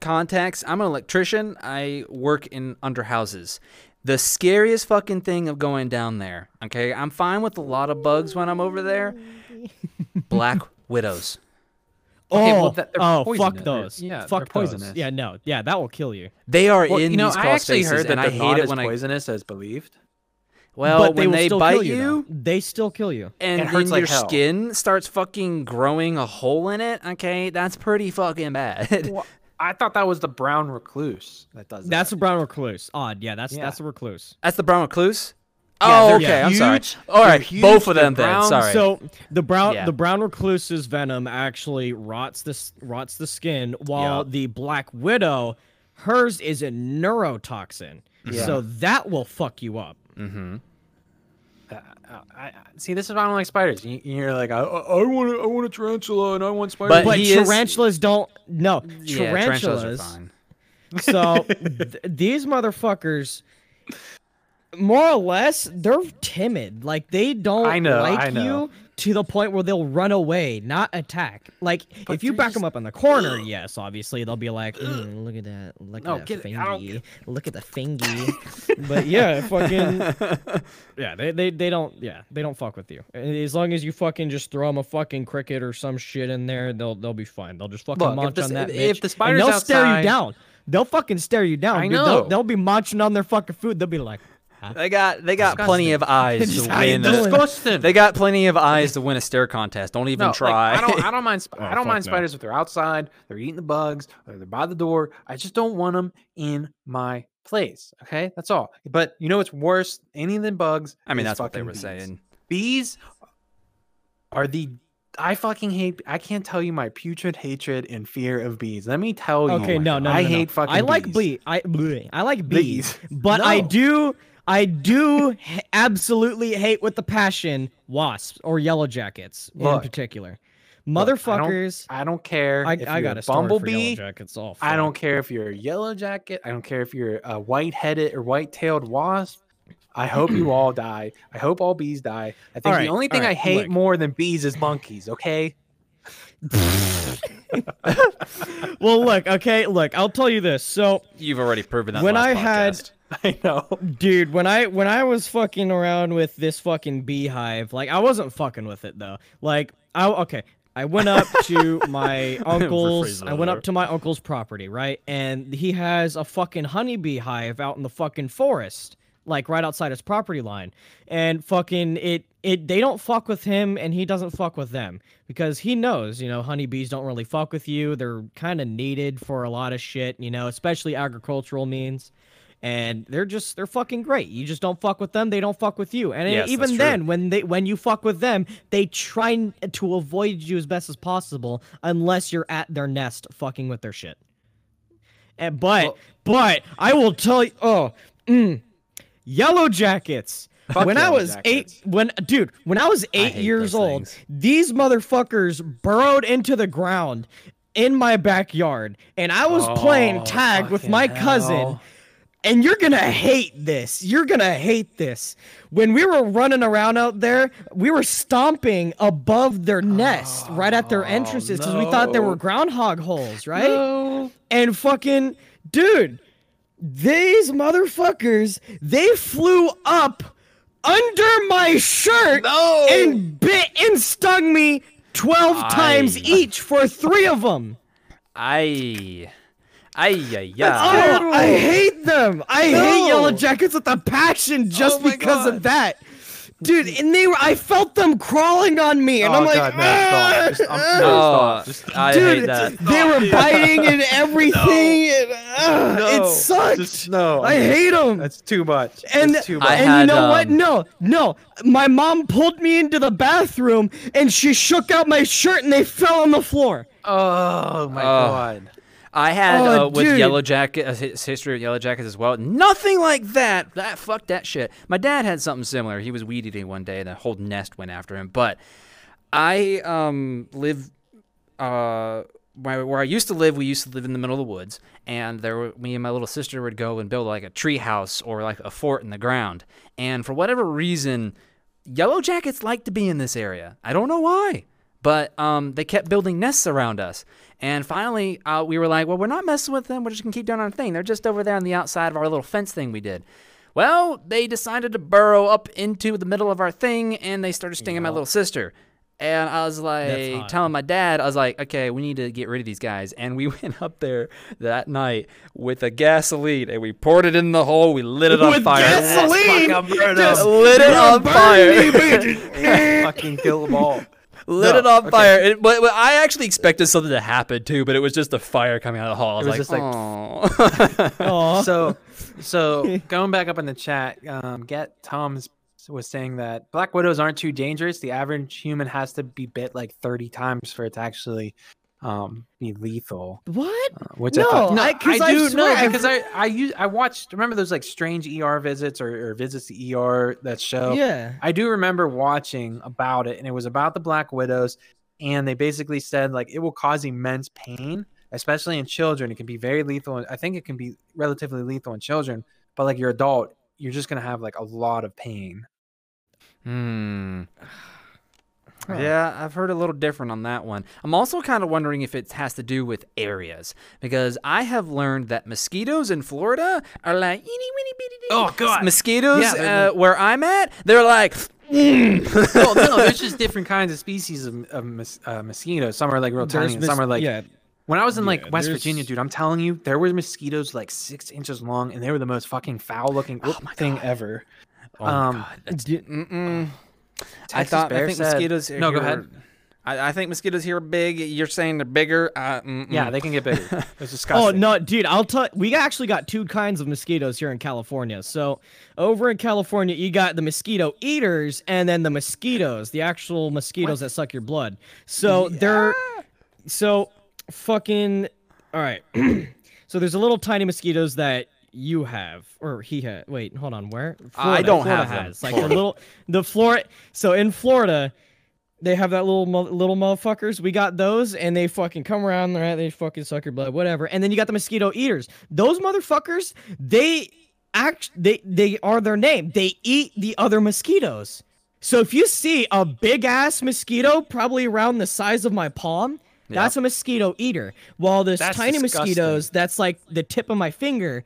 Contacts. I'm an electrician. I work in under houses. The scariest fucking thing of going down there. Okay, I'm fine with a lot of bugs when I'm over there. Black widows. Oh, okay, oh, well, that- oh, poisonous. fuck those. yeah, they're fuck those. poisonous. Yeah, no, yeah, that will kill you. They are Well, in you know, these I actually spaces, heard that and I hate it as when I. poisonous as believed. Well, but they when will they still bite you, you, they still kill you. and It hurts then like your hell. skin starts fucking growing a hole in it. Okay, that's pretty fucking bad. Well, I thought that was the brown recluse that does That's a that. brown recluse. Odd, yeah, that's Yeah. that's a recluse. That's the brown recluse. Oh, they're okay. I'm sorry. All right, huge, both of they're them then. Sorry. So the brown Yeah. the brown recluse's venom actually rots this rots the skin, while Yup. the black widow, hers is a neurotoxin. So that will fuck you up. mm-hmm. Uh, I, I, see, this is why I don't like spiders. You, you're like, I, I want, a, I want a tarantula, and I want spiders. But But he is- tarantulas don't. No, Yeah, tarantulas. tarantulas are fine. so th- these motherfuckers, more or less, they're timid. Like they don't I know, like I know. you to the point where they'll run away, not attack. Like if you back just- them up in the corner, yes, obviously they'll be like, "Mm, look at that, look No, at that get it- I don't fingy, look at the fingy. but yeah, fucking, yeah, they, they they don't, yeah, they don't fuck with you. As long as you fucking just throw them a fucking cricket or some shit in there, they'll they'll be fine. They'll just fucking Look, munch the- on that. if- if bitch, the and spider's they'll stare you down. They'll fucking stare you down. I know. They'll, they'll be munching on their fucking food. They'll be like, They got they got plenty of eyes to win. doing? disgusting. They got plenty of eyes to win a stare contest. Don't even No, like, try. I don't. I don't mind. Sp- Oh, I don't oh, mind no. spiders if they're outside, they're eating the bugs, or they're by the door. I just don't want them in my place. Okay, that's all. But you know what's worse? Any than bugs. I mean, that's what they were bees. saying. Bees are the. I fucking hate. I can't tell you my putrid hatred and fear of bees. Let me tell you. okay, my no, no, I no, no. hate fucking. I like bees. bee. I bleh, I like bees, Bees. but I do. I do absolutely hate with the passion wasps or yellow jackets in Look, particular. Look, I don't- Motherfuckers. I don't care. I, if I you're got a a story for yellow bumblebee. jackets. Oh, I don't care if you're a yellow jacket. I don't care if you're a white-headed or white-tailed wasp. I hope you all die. I hope all bees die. I think Alright, the only thing I hate look. more than bees is monkeys. Okay. Well, look. Okay, look. I'll tell you this. So, You've already proven that. When last I had- podcast. I know. dude, when I when I was fucking around with this fucking beehive, like I wasn't fucking with it though. Like, I okay. I went up to my uncle's. I went up to my uncle's property, right? And he has a fucking honeybee hive out in the fucking forest, like right outside his property line. And fucking it, it. They don't fuck with him, and he doesn't fuck with them because he knows, you know, honeybees don't really fuck with you. They're kind of needed for a lot of shit, you know, especially agricultural means. And they're just they're fucking great. You just don't fuck with them, they don't fuck with you. And Yes, even then, when they when you fuck with them, they try to avoid you as best as possible unless you're at their nest fucking with their shit. And but but I will tell you oh mm, yellow jackets. When I was Jackets. eight when dude, when I was eight hate years old, things. these motherfuckers burrowed into the ground in my backyard and I was playing Oh, tag with my cousin hell. And you're gonna hate this. You're gonna hate this. When we were running around out there, we were stomping above their nest, oh, right at their entrances, because we thought there were groundhog holes, right? And fucking, dude, these motherfuckers, they flew up under my shirt No. and bit and stung me 12 times each for three of them. I, I, yeah, Oh. I hate them. I hate Yellow Jackets with a passion just Oh because God. of that. Dude, and they were I felt them crawling on me and oh I'm like God, no, stop. Just, no, Oh. Just, Dude, hate that. they were biting and everything and uh, no, it sucked. Just, no, I hate them. That's too much. and That's too I much. and had, you know what? um, No, no. My mom pulled me into the bathroom and she shook out my shirt and they fell on the floor. oh my Oh. God. I had Oh, uh, with dude. Yellow Jacket, a his history of Yellow Jackets as well. Nothing like that. That fuck that shit. My dad had something similar. He was weed eating one day, and a whole nest went after him. But I um live uh where, where I used to live. We used to live in the middle of the woods, and there were, me and my little sister would go and build like a tree house or like a fort in the ground. And for whatever reason, Yellow Jackets like to be in this area. I don't know why but um, they kept building nests around us. And finally, uh, we were like, well, we're not messing with them. We're just going to keep doing our thing. They're just over there on the outside of our little fence thing we did. Well, they decided to burrow up into the middle of our thing and they started stinging my little sister. And I was like, telling my dad, I was like, okay, we need to get rid of these guys. And we went up there that night with a gasoline and we poured it in the hole. We lit it on With fire. gasoline? Fucking burn Just them. lit it on fire. Fucking kill them all. Lit No, it on okay. fire. It, but, but I actually expected something to happen too, but it was just a fire coming out of the hall. I was, It was just like- "Aw." Aw. So, so going back up in the chat, um, get Tom's was saying that black widows aren't too dangerous. The average human has to be bit like 30 times for it to actually um, be lethal. What? Uh, which No, I thought, no, I- I, 'cause I do swear know I've because I I use I watched. Remember those like strange ER visits or, or visits to ER that show. Yeah. I do remember watching about it, and it was about the Black Widows, and they basically said like it will cause immense pain, especially in children. It can be very lethal. and I think it can be relatively lethal in children, but like your adult, you're just gonna have like a lot of pain. Hmm. Huh. Yeah, I've heard a little different on that one. I'm also kind of wondering if it has to do with areas because I have learned that mosquitoes in Florida are like itty bitty bitty. bitty. Oh, God. Mosquitoes Yeah, uh, where I'm at, they're like. well, no, there's just different kinds of species of, of mos- uh, mosquitoes. Some are like real tiny, There's and some are like. yeah. When I was in Yeah, like West Virginia, dude, I'm telling you, there were mosquitoes like six inches long, and they were the most fucking foul-looking thing ever. Oh my Um, God. D- Mm-mm. I Texas thought I think said- mosquitoes. No, go ahead. I, I think mosquitoes here are big. You're saying they're bigger. Uh. Yeah, they can get bigger. It's Oh no, dude! I'll tell. We actually got two kinds of mosquitoes here in California. So over in California, you got the mosquito eaters, and then the mosquitoes, the actual mosquitoes that suck your blood. So they're so fucking. All right. so there's a little tiny mosquitoes that you have, or he had. Wait, hold on. Where? I don't Florida have them. has. Like Florida. the little the Florida. So in Florida, they have that little little motherfuckers. We got those, and they fucking come around, right? They fucking suck your blood, whatever. And then you got the mosquito eaters. Those motherfuckers, they act, they they are their name. They eat the other mosquitoes. So if you see a big ass mosquito, probably around the size of my palm, that's a mosquito eater. While this That's tiny disgusting. mosquitoes, that's like the tip of my finger.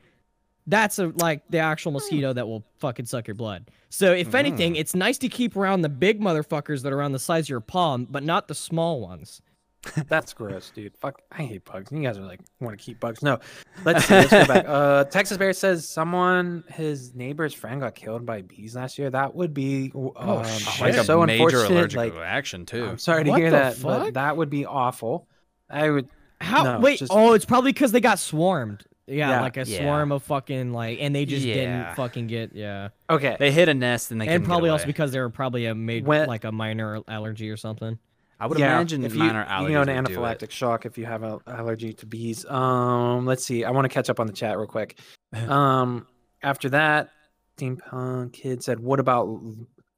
That's a like the actual mosquito that will fucking suck your blood. So if anything, it's nice to keep around the big motherfuckers that are around the size of your palm, but not the small ones. That's gross, dude. Fuck, I hate bugs. You guys are like want to keep bugs. No, let's see. Let's go back. Uh, Texas Bear says someone, his neighbor's friend, got killed by bees last year. That would be um, like a so major unfortunate. allergic Like, reaction too. I'm sorry to What hear that, fuck? but that would be awful. I would. How? No, wait. just- Oh, it's probably because they got swarmed. Yeah, Yeah. like a Yeah. swarm of fucking like, and they just Yeah. didn't fucking get yeah. Okay. They hit a nest and they and couldn't get probably also because they were probably a made When- like a minor allergy or something. I would yeah, imagine if you, minor allergies you know, an would do it. anaphylactic shock if you have an allergy to bees. Um, let's see. I want to catch up on the chat real quick. Um, after that, steampunk kid said, "What about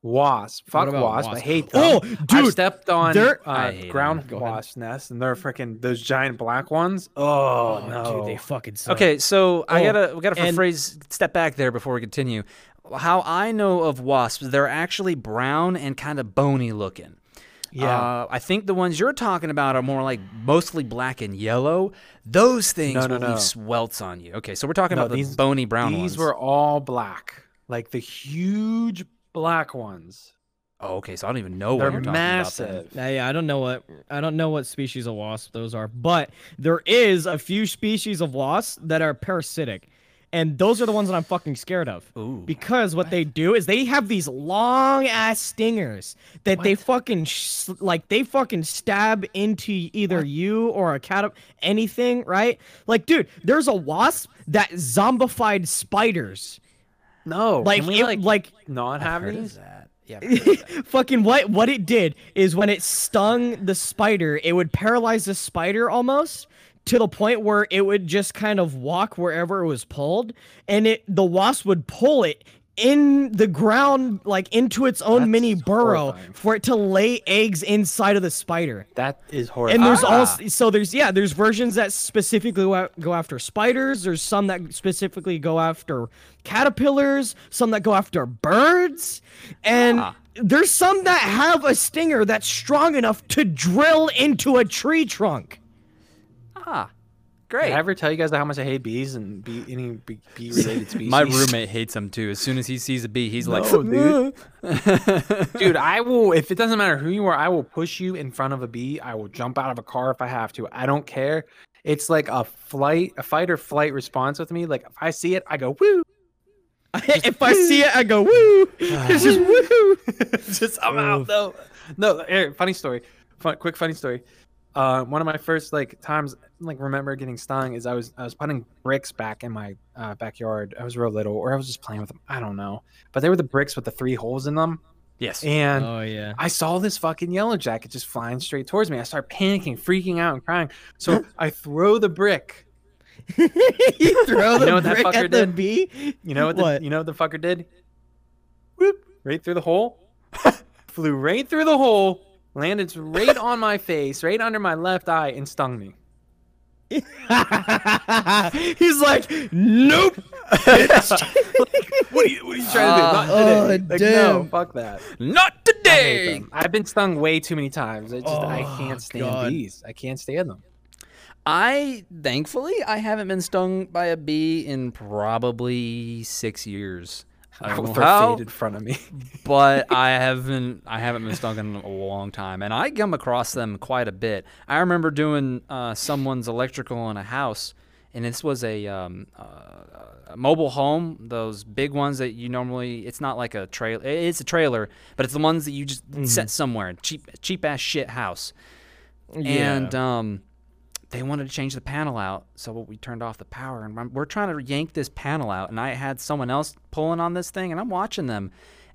wasp? Fuck about wasp. I hate them. Oh, dude, I dude, stepped on they're- uh, I hate 'em. ground wasp nests, and they're freaking those giant black ones. Oh, no, dude, they fucking suck. Okay, so I Oh, gotta we gotta and- phrase step back there before we continue. How I know of wasps, they're actually brown and kind of bony looking. Yeah. Uh, I think the ones you're talking about are more like mostly black and yellow. Those things No, no, will no. leave swelts on you. Okay, so we're talking No, about the these- bony brown These ones. These were all black, like the huge black ones. oh, okay, so I don't even know what They're you're talking massive. about. then. Yeah, I don't know what I don't know what species of wasp those are, but there is a few species of wasps that are parasitic, and those are the ones that I'm fucking scared of. Ooh. Because what they do is they have these long ass stingers that they fucking sh- like they fucking stab into either you or a cat anything, right? Like, dude, there's a wasp that zombified spiders. No, Like, can we, it, like, like not have Heard of these? that? Yeah. fucking what what it did is when it stung the spider, it would paralyze the spider almost to the point where it would just kind of walk wherever it was pulled, and it the wasp would pull it in the ground like into its own That's mini burrow horrifying. for it to lay eggs inside of the spider. That is horrible. And there's Ah. also so there's yeah there's versions that specifically go, after spiders. There's some that specifically go after caterpillars. Some that go after birds, and Ah. there's some that have a stinger that's strong enough to drill into a tree trunk. ah, Did great. I ever tell you guys how much I hate bees and bee, any bee, bee related species? My roommate hates them too. As soon as he sees a bee, he's like, No, dude. Dude, I will. If it doesn't matter who you are, I will push you in front of a bee. I will jump out of a car if I have to. I don't care. It's like a flight, a fight or flight response with me. Like if I see it, I go woo. if I see it, I go woo. It's just woo. Just I'm out though. No, here, funny story. Fun, quick funny story. Uh, one of my first like times, like remember getting stung is I was I was putting bricks back in my uh, backyard. I was real little, or I was just playing with them. I don't know, but they were the bricks with the three holes in them, Yes. and Oh yeah. I saw this fucking yellow jacket just flying straight towards me. I start panicking, freaking out, and crying. So I throw the brick. you throw the know what that brick fucker at the bee. You know what? The, What? You know what the fucker did? Whoop! Right through the hole. Flew right through the hole. Landed right on my face, right under my left eye, and stung me. He's like, nope. What are you, what are you trying to do? Not oh, today. oh, like, no, damn. fuck that. Not today. I've been stung way too many times. It just I Oh, can't stand God. bees. I can't stand them. I thankfully I haven't been stung by a bee in probably six years. I don't know how, in front of me. but I haven't I haven't been stung in a long time, and I come across them quite a bit. I remember doing uh, someone's electrical in a house, and this was a, um, uh, a mobile home, those big ones that you normally. It's not like a trailer. It's a trailer, but it's the ones that you just set somewhere. Cheap cheap ass shit house. And um, they wanted to change the panel out, so we turned off the power, and we're trying to yank this panel out, and I had someone else pulling on this thing, and I'm watching them,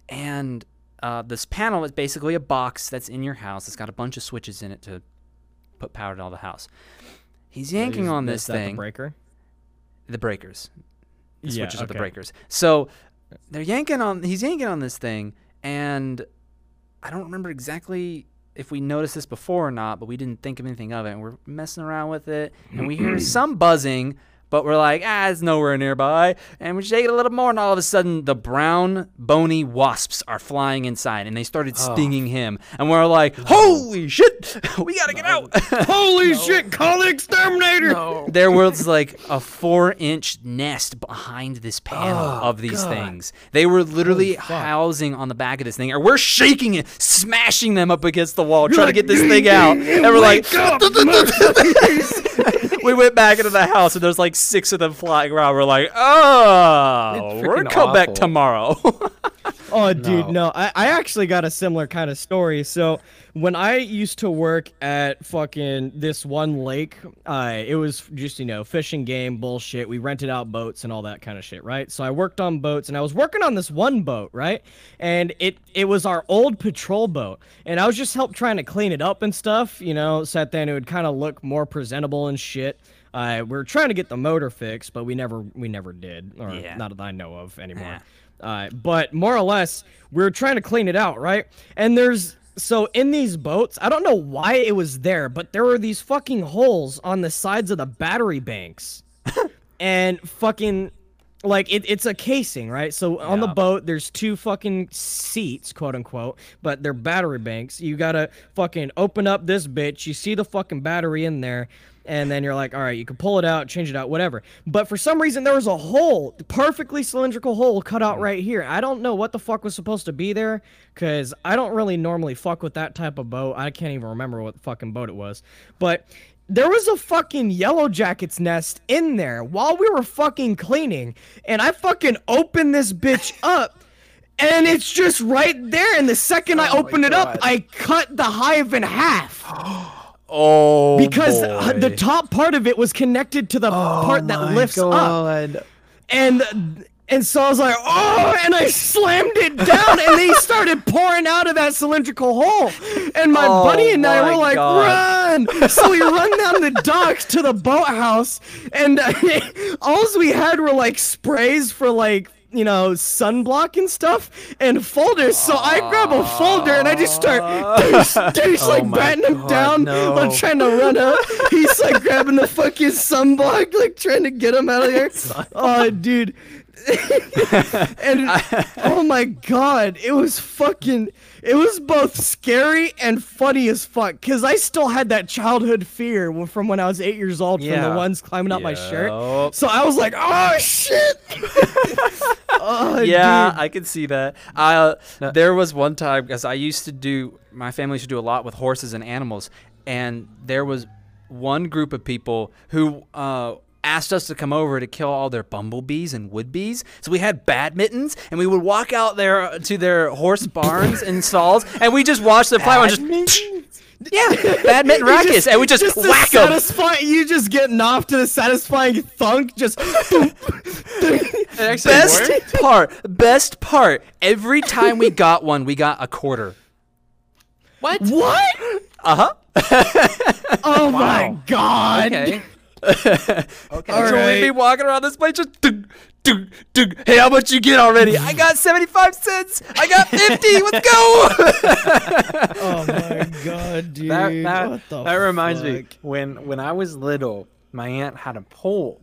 and uh, this panel is basically a box that's in your house. It's got a bunch of switches in it to put power to all the house. He's yanking Is- on is this that the thing, breaker. the breakers. The Yeah, switches are the breakers. So they're yanking on. He's yanking on this thing, and I don't remember exactly if we noticed this before or not, but we didn't think of anything of it. And we're messing around with it, and we hear some buzzing, but we're like, ah, it's nowhere nearby. And we shake it a little more, and all of a sudden, the brown, bony wasps are flying inside, and they started stinging him. And we're like, holy shit, we gotta get out. Holy shit! Call the exterminator. there was like a four inch nest behind this panel of these things. They were literally housing on the back of this thing, or we're shaking it, smashing them up against the wall, trying to get this thing out. And we're like, we went back into the house, and there's like six of them flying around. We're like, oh, we're freaking come back tomorrow. Oh, dude, No. no. I, I actually got a similar kind of story. So, when I used to work at fucking this one lake, uh, it was just, you know, fishing game bullshit. We rented out boats and all that kind of shit, right? So, I worked on boats and I was working on this one boat, right? And it, it was our old patrol boat. And I was just help trying to clean it up and stuff, you know, so that then it would kind of look more presentable and shit. Uh, we are trying to get the motor fixed, but we never we never did, or Yeah. not that I know of anymore. Uh, but more or less, we are trying to clean it out, right? And there's so in these boats, I don't know why it was there, but there were these fucking holes on the sides of the battery banks, and fucking like it, it's a casing, right? So on the boat, there's two fucking seats, quote unquote, but they're battery banks. You gotta fucking open up this bitch. You see the fucking battery in there, and then you're like, all right, you can pull it out, change it out, whatever. But for some reason, there was a hole, perfectly cylindrical hole cut out right here. I don't know what the fuck was supposed to be there, cause I don't really normally fuck with that type of boat. I can't even remember what fucking boat it was, but there was a fucking yellow jacket's nest in there while we were fucking cleaning, and I fucking opened this bitch up. And it's just right there. And the second I Oh my open it up, I cut the hive in half oh, because uh, the top part of it was connected to the part that Oh lifts up and and so I was like, oh, and I slammed it down, and they started pouring out of that cylindrical hole. And my Oh buddy and I were like, God. run! So we run down the docks to the boathouse, and all we had were like sprays for like you know sunblock and stuff and folders. So I grab a folder and I just start douche, Oh like batting him down. no. I'm trying to run up. He's like grabbing the fucking sunblock, like trying to get him out of there. Oh, dude. and oh my god, it was fucking it was both scary and funny as fuck cuz I still had that childhood fear from when I was 8 years old from the ones climbing up my shirt. So I was like, "Oh shit." oh, yeah, dude. I can see that. Uh, there was one time because I used to do my family used to do a lot with horses and animals, and there was one group of people who uh, asked us to come over to kill all their bumblebees and woodbees. So we had badmintons, and we would walk out there to their horse barns and stalls, and we just watched them fly. and just Yeah, badminton You rackets, and we just, the whack 'em. satisfy- You just getting off to the satisfying thunk. Just Best worked. part, best part. Every time we got one, we got a quarter. What? what? Uh huh. Oh my god! Okay. Okay. All so we'd be walking around this place just. Dug, dug, dug. Hey, how much you get already? I got seventy-five cents. I got fifty. Let's go. Oh my god, dude! That that, that reminds me when when I was little, my aunt had a pole,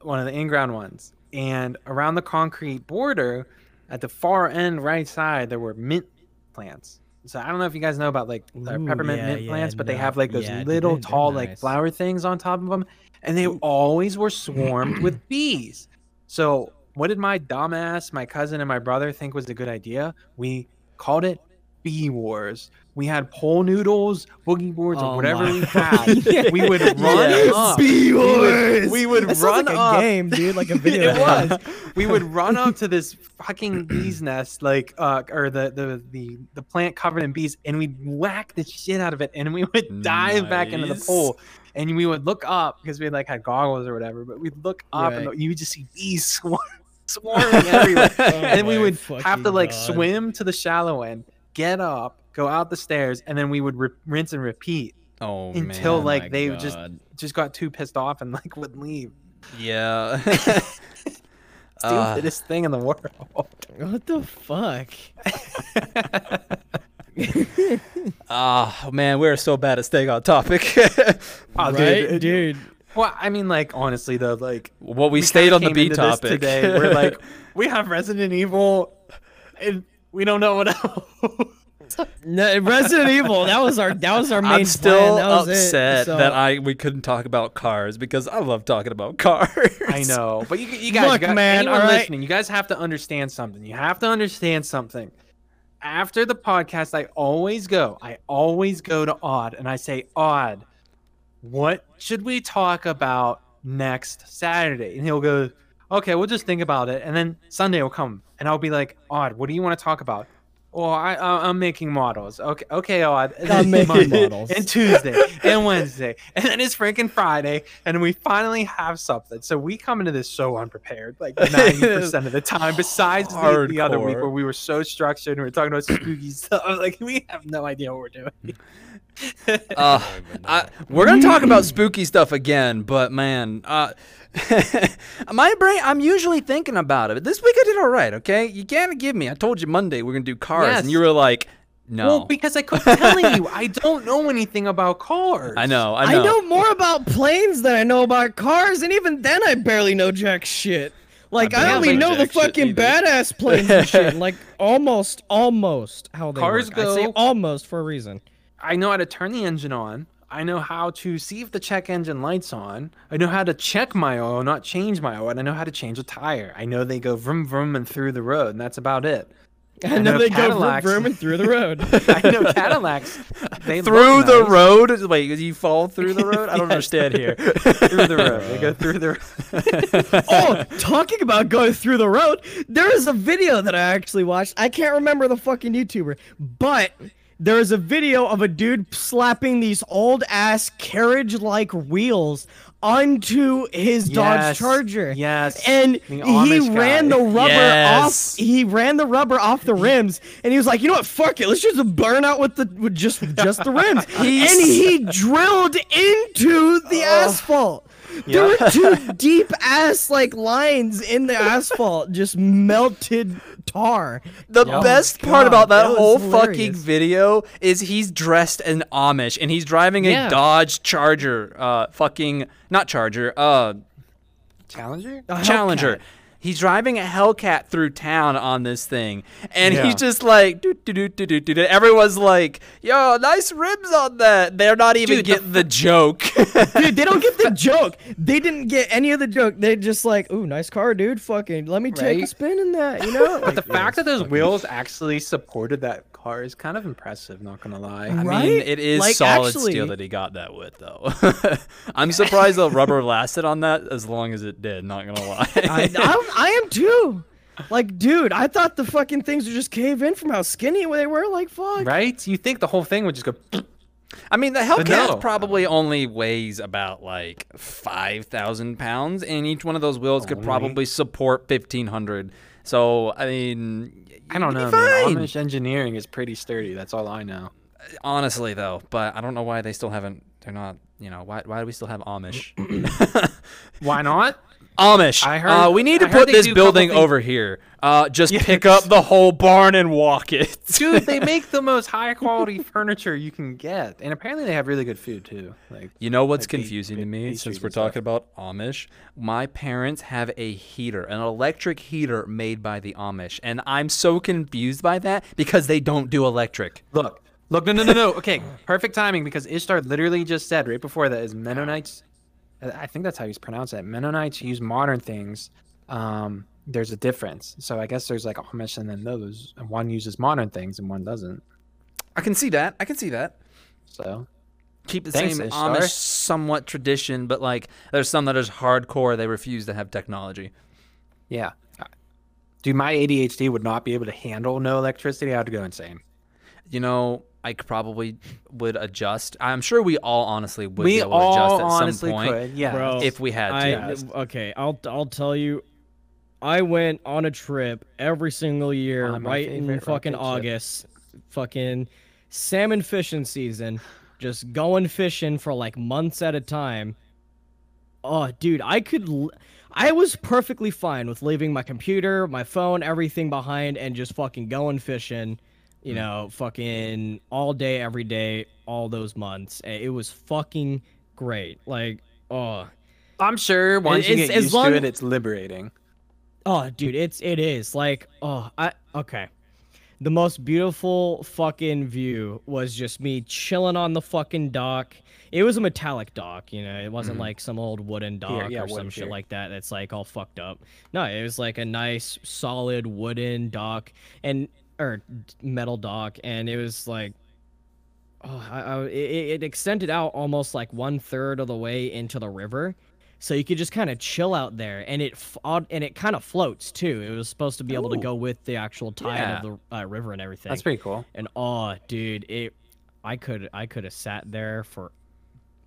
one of the in-ground ones, and around the concrete border, at the far end right side, there were mint plants. So I don't know if you guys know about like Ooh, peppermint yeah, mint yeah, plants, but they have like those yeah, little they're- they're tall like flower things on top of them, and they always were swarmed with bees. So what did my dumbass, my cousin, and my brother think was a good idea? We called it bee wars. We had pole noodles, boogie boards, Oh or whatever we had. We would run Yes. up. We would, we would run like a up. game, dude, like a video. it was. We would run up to this fucking bee's nest, like, uh, or the, the the the plant covered in bees, and we'd whack the shit out of it, and we would dive back into the pool, and we would look up because we like had goggles or whatever, but we'd look up Right. and you would just see bees swarm, swarming everywhere, and we would have to like God. swim to the shallow end, get up, go out the stairs, and then we would re- rinse and repeat Oh until Oh my like they just God. just got too pissed off and like would leave. yeah. Stupidest thing in the world. What the fuck? Ah man, we're so bad at staying on topic. Oh, right, it- dude. Well, I mean, like honestly though, like well, we, we stayed on the B topic today. We're like, we have Resident Evil, and we don't know what else. No, Resident Evil. That was our. That was our main. I'm still plan. That was it. upset So- that I we couldn't talk about cars because I love talking about cars. I know, but you, you guys, Look, you guys man, anyone all right. listening, you guys have to understand something. You have to understand something. After the podcast, I always go. I always go to Odd, and I say, Odd, what should we talk about next Saturday? And he'll go, Okay, we'll just think about it. And then Sunday will come, and I'll be like, Odd, what do you want to talk about? Well, I, I I'm making models. Okay, okay, oh, Odd. I'm making Monday, models. And Tuesday and Wednesday, and then it's freaking Friday, and we finally have something. So we come into this so unprepared, like ninety percent of the time. Besides the, the other week where we were so structured and we were talking about spooky stuff, like we have no idea what we're doing. Uh, I, we're gonna talk about spooky stuff again, but man, uh, my brain. I'm usually thinking about it. This week I did all right. Okay, you can't give me. I told you Monday we're gonna do cars, Yes. and you were like, no. Well, because I kept telling you, I don't know anything about cars. I know. I I know. know. more about planes than I know about cars, and even then, I barely know jack shit. Like I, barely only know know the fucking badass planes and shit. Like almost, almost how they Cars work. I say go- almost for a reason. I know how to turn the engine on. I know how to see if the check engine light's on. I know how to check my oil, not change my oil. And I know how to change a tire. I know they go vroom vroom and through the road, and that's about it. I know know they go vroom vroom and through the road. I know Cadillacs. They through the nice. road. Wait, you fall through the road? I don't Yes. understand here. through the road. They go through the. Road. Oh, talking about going through the road, there is a video that I actually watched. I can't remember the fucking YouTuber, but there is a video of a dude slapping these old ass carriage like wheels onto his Dodge Charger. yes, And he ran guy. the rubber Yes. off he ran the rubber off the rims and he was like, "You know what? Fuck it. Let's just burn out with the with just just the rims." and he drilled into the asphalt. There were two deep ass like lines in the asphalt, just melted tar. The Yeah. best part God, about that, that whole hilarious. fucking video is he's dressed in Amish and he's driving a Dodge Charger. Uh, fucking not Charger. Uh, Challenger? A Challenger. Hellcat. He's driving a Hellcat through town on this thing, and Yeah. he's just like, doo, doo, doo, doo, doo, doo, doo. everyone's like, "Yo, nice rims on that." They're not even Dude, getting the, joke. Dude, they don't get the joke. They didn't get any of the joke. They just like, ooh, nice car, dude. Fucking, let me take a Right? spin in that, you know? But the fact that those wheels actually supported that car is kind of impressive. Not gonna lie. I Right? mean, it is Like, solid actually- steel that he got that with, though. I'm surprised the rubber lasted on that as long as it did. Not gonna lie. I, I, I am too. Like, dude, I thought the fucking things would just cave in from how skinny they were. Like, fuck. Right? You think the whole thing would just go? I mean, the Hellcat no. probably only weighs about like five thousand pounds, and each one of those wheels could Only? probably support fifteen hundred. So I mean, I don't know, be man. Amish engineering is pretty sturdy. That's all I know. Honestly, though, but I don't know why they still haven't. They're not. You know, why? Why do we still have Amish? Why not? Amish. I heard- Uh, we need to I put this do a couple building over here. Uh, just Yes. pick up the whole barn and walk it. Dude, they make the most high quality furniture you can get, and apparently they have really good food too. Like, You know what's Like confusing to me since we're talking about Amish? My parents have a heater, an electric heater made by the Amish, and I'm so confused by that because they don't do electric. look, look, no, no, no, no. Okay, perfect timing because Ishtar literally just said right before that is Mennonites. I think that's how you pronounce it. Mennonites use modern things. Um, there's a difference. So I guess there's like a Amish and then those, and one uses modern things and one doesn't. I can see that. I can see that. So Keep the Thanks, same Ishtar. Amish somewhat tradition, but like there's some that are hardcore. They refuse to have technology. yeah, Uh, dude, my ADHD would not be able to handle no electricity. I'd go insane. You know, I probably would adjust. I'm sure we all honestly would we be able to adjust all at honestly some point could, yeah. Bro, if we had to. I okay. I'll I'll tell you. I went on a trip every single year, On my right in fucking rocket ship. August, fucking salmon fishing season. Just going fishing for like months at a time. Oh, dude, I could. l- I was perfectly fine with leaving my computer, my phone, everything behind, and just fucking going fishing. You hmm. know, fucking all day, every day, all those months. Eh, it was fucking great. Like, oh. I'm sure once you it's- get as used long- to it, it's liberating. Oh, dude, it's it is like oh I okay. The most beautiful fucking view was just me chilling on the fucking dock. It was a metallic dock, you know. It wasn't mm-hmm. like some old wooden dock yeah, or some shit like that. That's like all fucked up. No, it was like a nice, solid wooden dock and or metal dock, and it was like, oh, I, I, it, it extended out almost like one third of the way into the river, so you could just kind of chill out there, and it and it kind of floats too. It was supposed to be able to go with the actual tide Yeah. of the uh, river and everything. That's pretty cool. And oh, dude, it, I could I could have sat there for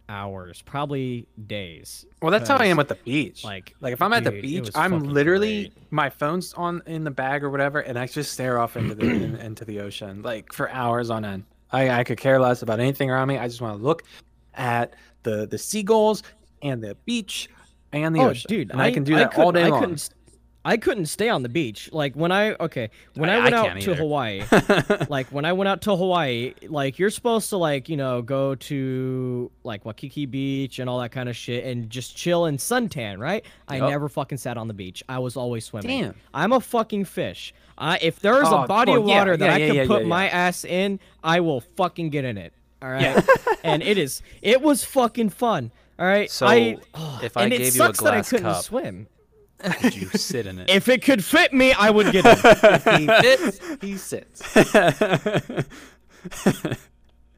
hours, probably days. Well, that's how I am with the beach. like, like if I'm at the beach, I'm literally great. my phone's on in the bag or whatever, and I just stare off into the in, into the ocean like for hours on end. I I could care less about anything around me. I just want to look at the the seagulls and the beach and the oh, ocean. dude, and I, can do that couldn't- all day I long. Couldn't, I couldn't stay on the beach. Like when I okay, when I- I, I went out can't to. Hawaii, like when I went out to Hawaii, like you're supposed to like you know go to like Waikiki Beach and all that kind of shit and just chill and suntan, right? I never fucking sat on the beach. I was always swimming. Damn. I'm a fucking fish. I if there's Oh, a body of yeah, water that yeah, I yeah, can yeah, put yeah, my yeah. ass in, I will fucking get in it. All right, and it is. It was fucking fun. All right. So, I, if I and it gave you a sucks that I couldn't cup- swim. Would you sit in it? If it could fit me, I would get it. if he fits, he sits.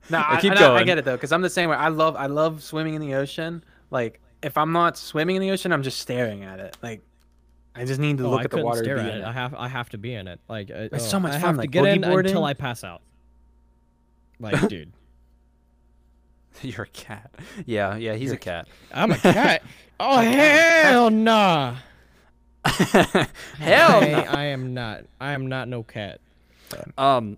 No, I, keep and I- I get it though, because I'm the same way. I love I love swimming in the ocean. Like if I'm not swimming in the ocean, I'm just staring at it. Like I just need to Oh, look I at the water. stare at in it. I have I have to be in it. Like uh, It's oh, so much I fun, have to like get in boogie boarding. until I pass out. Like, dude, You're a cat. Yeah, yeah, he's a cat. I'm a cat. oh hell nah. Hell I, no. I am not. I am not no cat. Um,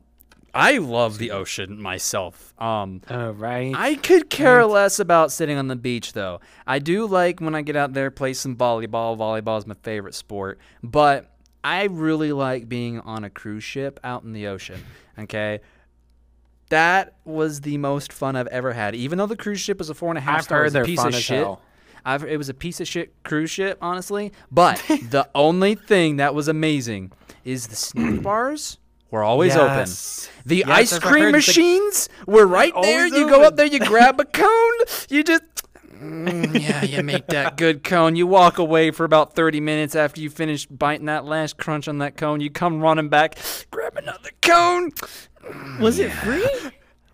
I love the ocean myself. Um, Oh right. I could care less about sitting on the beach though. I do like when I get out there play some volleyball. Volleyball is my favorite sport, but I really like being on a cruise ship out in the ocean. Okay. That was the most fun I've ever had. Even though the cruise ship was a four and a half I've star, heard it was a they're piece fun of as shit. hell. I've, it was a piece of shit cruise ship, honestly. But the only thing that was amazing is the snack bars were always Yes. open. The Yes, ice cream the- machines were right there. You go up there, you grab a cone, you just. Mm, yeah, you make that good cone. You walk away for about 30 minutes after you finish biting that last crunch on that cone. You come running back, grab another cone. Was it free?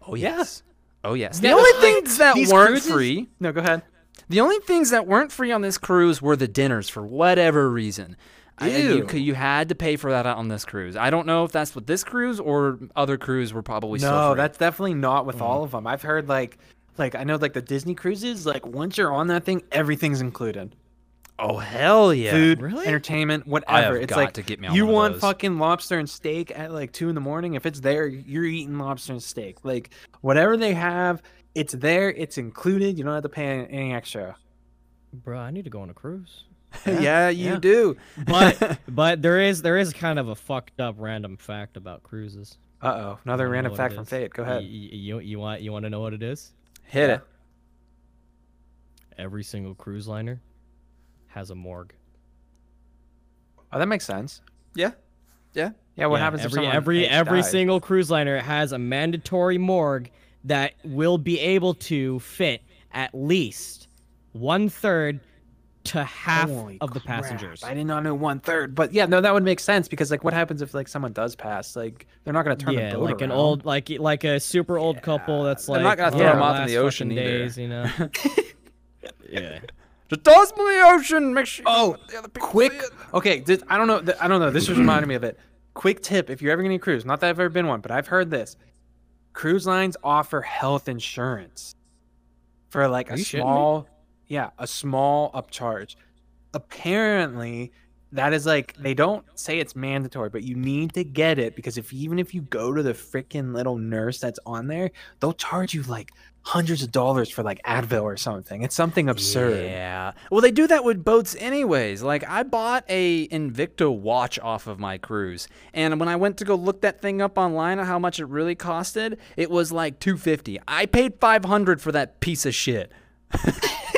Oh, yes. Oh, yes. The Yeah, only like, things that weren't cruises- free. No, go ahead. The only things that weren't free on this cruise were the dinners for whatever reason. I- you, you had to pay for that on this cruise. I don't know if that's with this cruise or other cruise were probably still No, that's definitely not Mm. with all of them. I've heard like, like I know like the Disney cruises. Like once you're on that thing, everything's included. oh hell yeah. Food, Really? entertainment, whatever. it's like to get me you want those. fucking lobster and steak at like two in the morning. If it's there, you're eating lobster and steak. Like whatever they have, it's there. It's included. You don't have to pay any extra. Bro, I need to go on a cruise. yeah, you yeah. do. But but there is there is kind of a fucked up random fact about cruises. Uh oh, another I don't know random fact from. Fade. Go ahead. y- You, you want you want to know what it is? Hit Yeah. it. Every single cruise liner has a morgue. Oh, that makes sense. Yeah. Yeah. Yeah, what Yeah, happens if every every every single cruise liner has a mandatory morgue that will be able to fit at least one third to half Holy of the crap, passengers. I did not know one third, but yeah, no, that would make sense because like, what happens if like someone does pass? Like, they're not gonna turn yeah, the boat like an old like like a super old couple that's They're like not gonna throw 'em them off in the ocean fucking either. days, you know. yeah. Just toss them in the ocean. Make sure. Oh, the other people quick. Okay, this, I don't know. I don't know. This just reminded me of it. Quick tip: if you're ever going to cruise, not that I've ever been one, but I've heard this. Cruise lines offer health insurance for like Are a you shitting me? small, yeah, a small upcharge. Apparently, that is like they don't say it's mandatory, but you need to get it because if even if you go to the freaking little nurse that's on there, they'll charge you like hundreds of dollars for like Advil or something. It's something absurd. Yeah. Well, they do that with boats anyways. Like I bought a Invicta watch off of my cruise, and when I went to go look that thing up online on how much it really costed, it was like 250. I paid 500 for that piece of shit.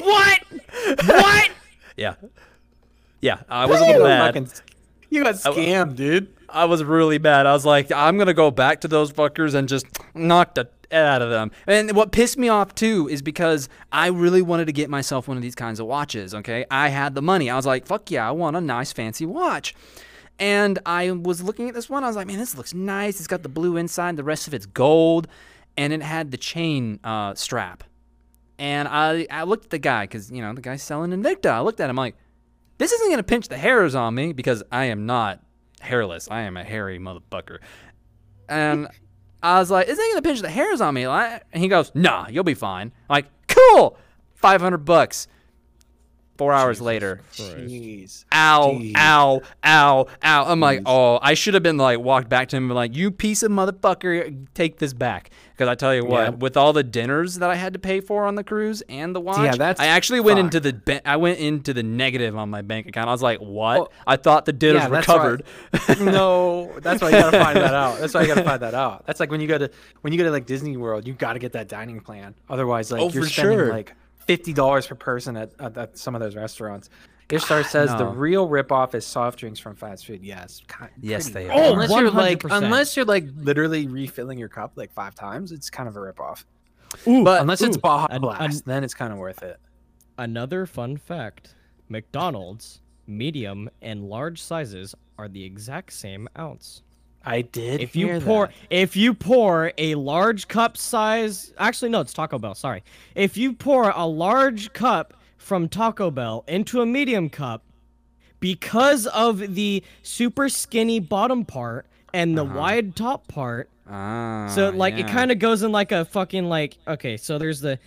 What? what? Yeah. Yeah, I was a little mad. fucking- You got scammed, dude. I was really bad. I was like, I'm gonna go back to those fuckers and just knock the out of them. And what pissed me off too is because I really wanted to get myself one of these kinds of watches. Okay, I had the money. I was like, fuck yeah, I want a nice fancy watch. And I was looking at this one. I was like, man, this looks nice. It's got the blue inside. The rest of it's gold, and it had the chain uh, strap. And I, I looked at the guy because you know the guy's selling Invicta. I looked at him like, this isn't gonna pinch the hairs on me because I am not hairless. I am a hairy motherfucker. And I was like, "Is it gonna pinch the hairs on me?" And he goes, "Nah, you'll be fine." I'm like, cool, five hundred bucks. Four hours later, Jeez. ow, Jeez. ow, ow, ow. I'm like, oh, I should have been like walked back to him and been like, you piece of motherfucker, take this back. Because I tell you what, Yeah. with all the dinners that I had to pay for on the cruise and the watch, that's I actually went fucked. into the I went into the negative on my bank account. I was like, what? I thought the dinners yeah, were that's why- no, that's why you gotta find that out. That's why you gotta find that out. That's like when you go to when you go to like Disney World, you gotta get that dining plan. Otherwise, like Oh, you're for spending sure. like fifty dollars per person at, at, at some of those restaurants. Ishtar says the no. real ripoff is soft drinks from fast food. Yes, ki- Yes, they much. are. Oh, unless you're like 100%. unless you're like literally refilling your cup like five times, it's kind of a ripoff. Ooh, But- Unless it's ooh, Baja an- Blast, an- then it's kind of worth it. Another fun fact McDonald's, medium, and large sizes are the exact same ounce. I did. If you pour that. if you pour a large cup size actually no, it's Taco Bell, sorry. If you pour a large cup from Taco Bell into a medium cup, because of the super skinny bottom part and the wide top part, Ah, so like it kind of goes in like a fucking like okay, so there's the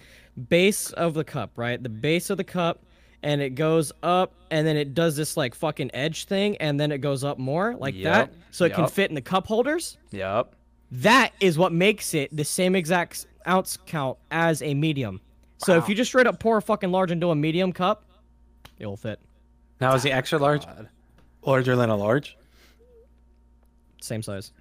base of the cup, right? The base of the cup and it goes up and then it does this like fucking edge thing and then it goes up more like that so it can fit in the cup holders. Yep. That is what makes it the same exact ounce count as a medium. So if you just straight up pour a fucking large into a medium cup, it'll fit. now is the extra large larger than a large? Same size.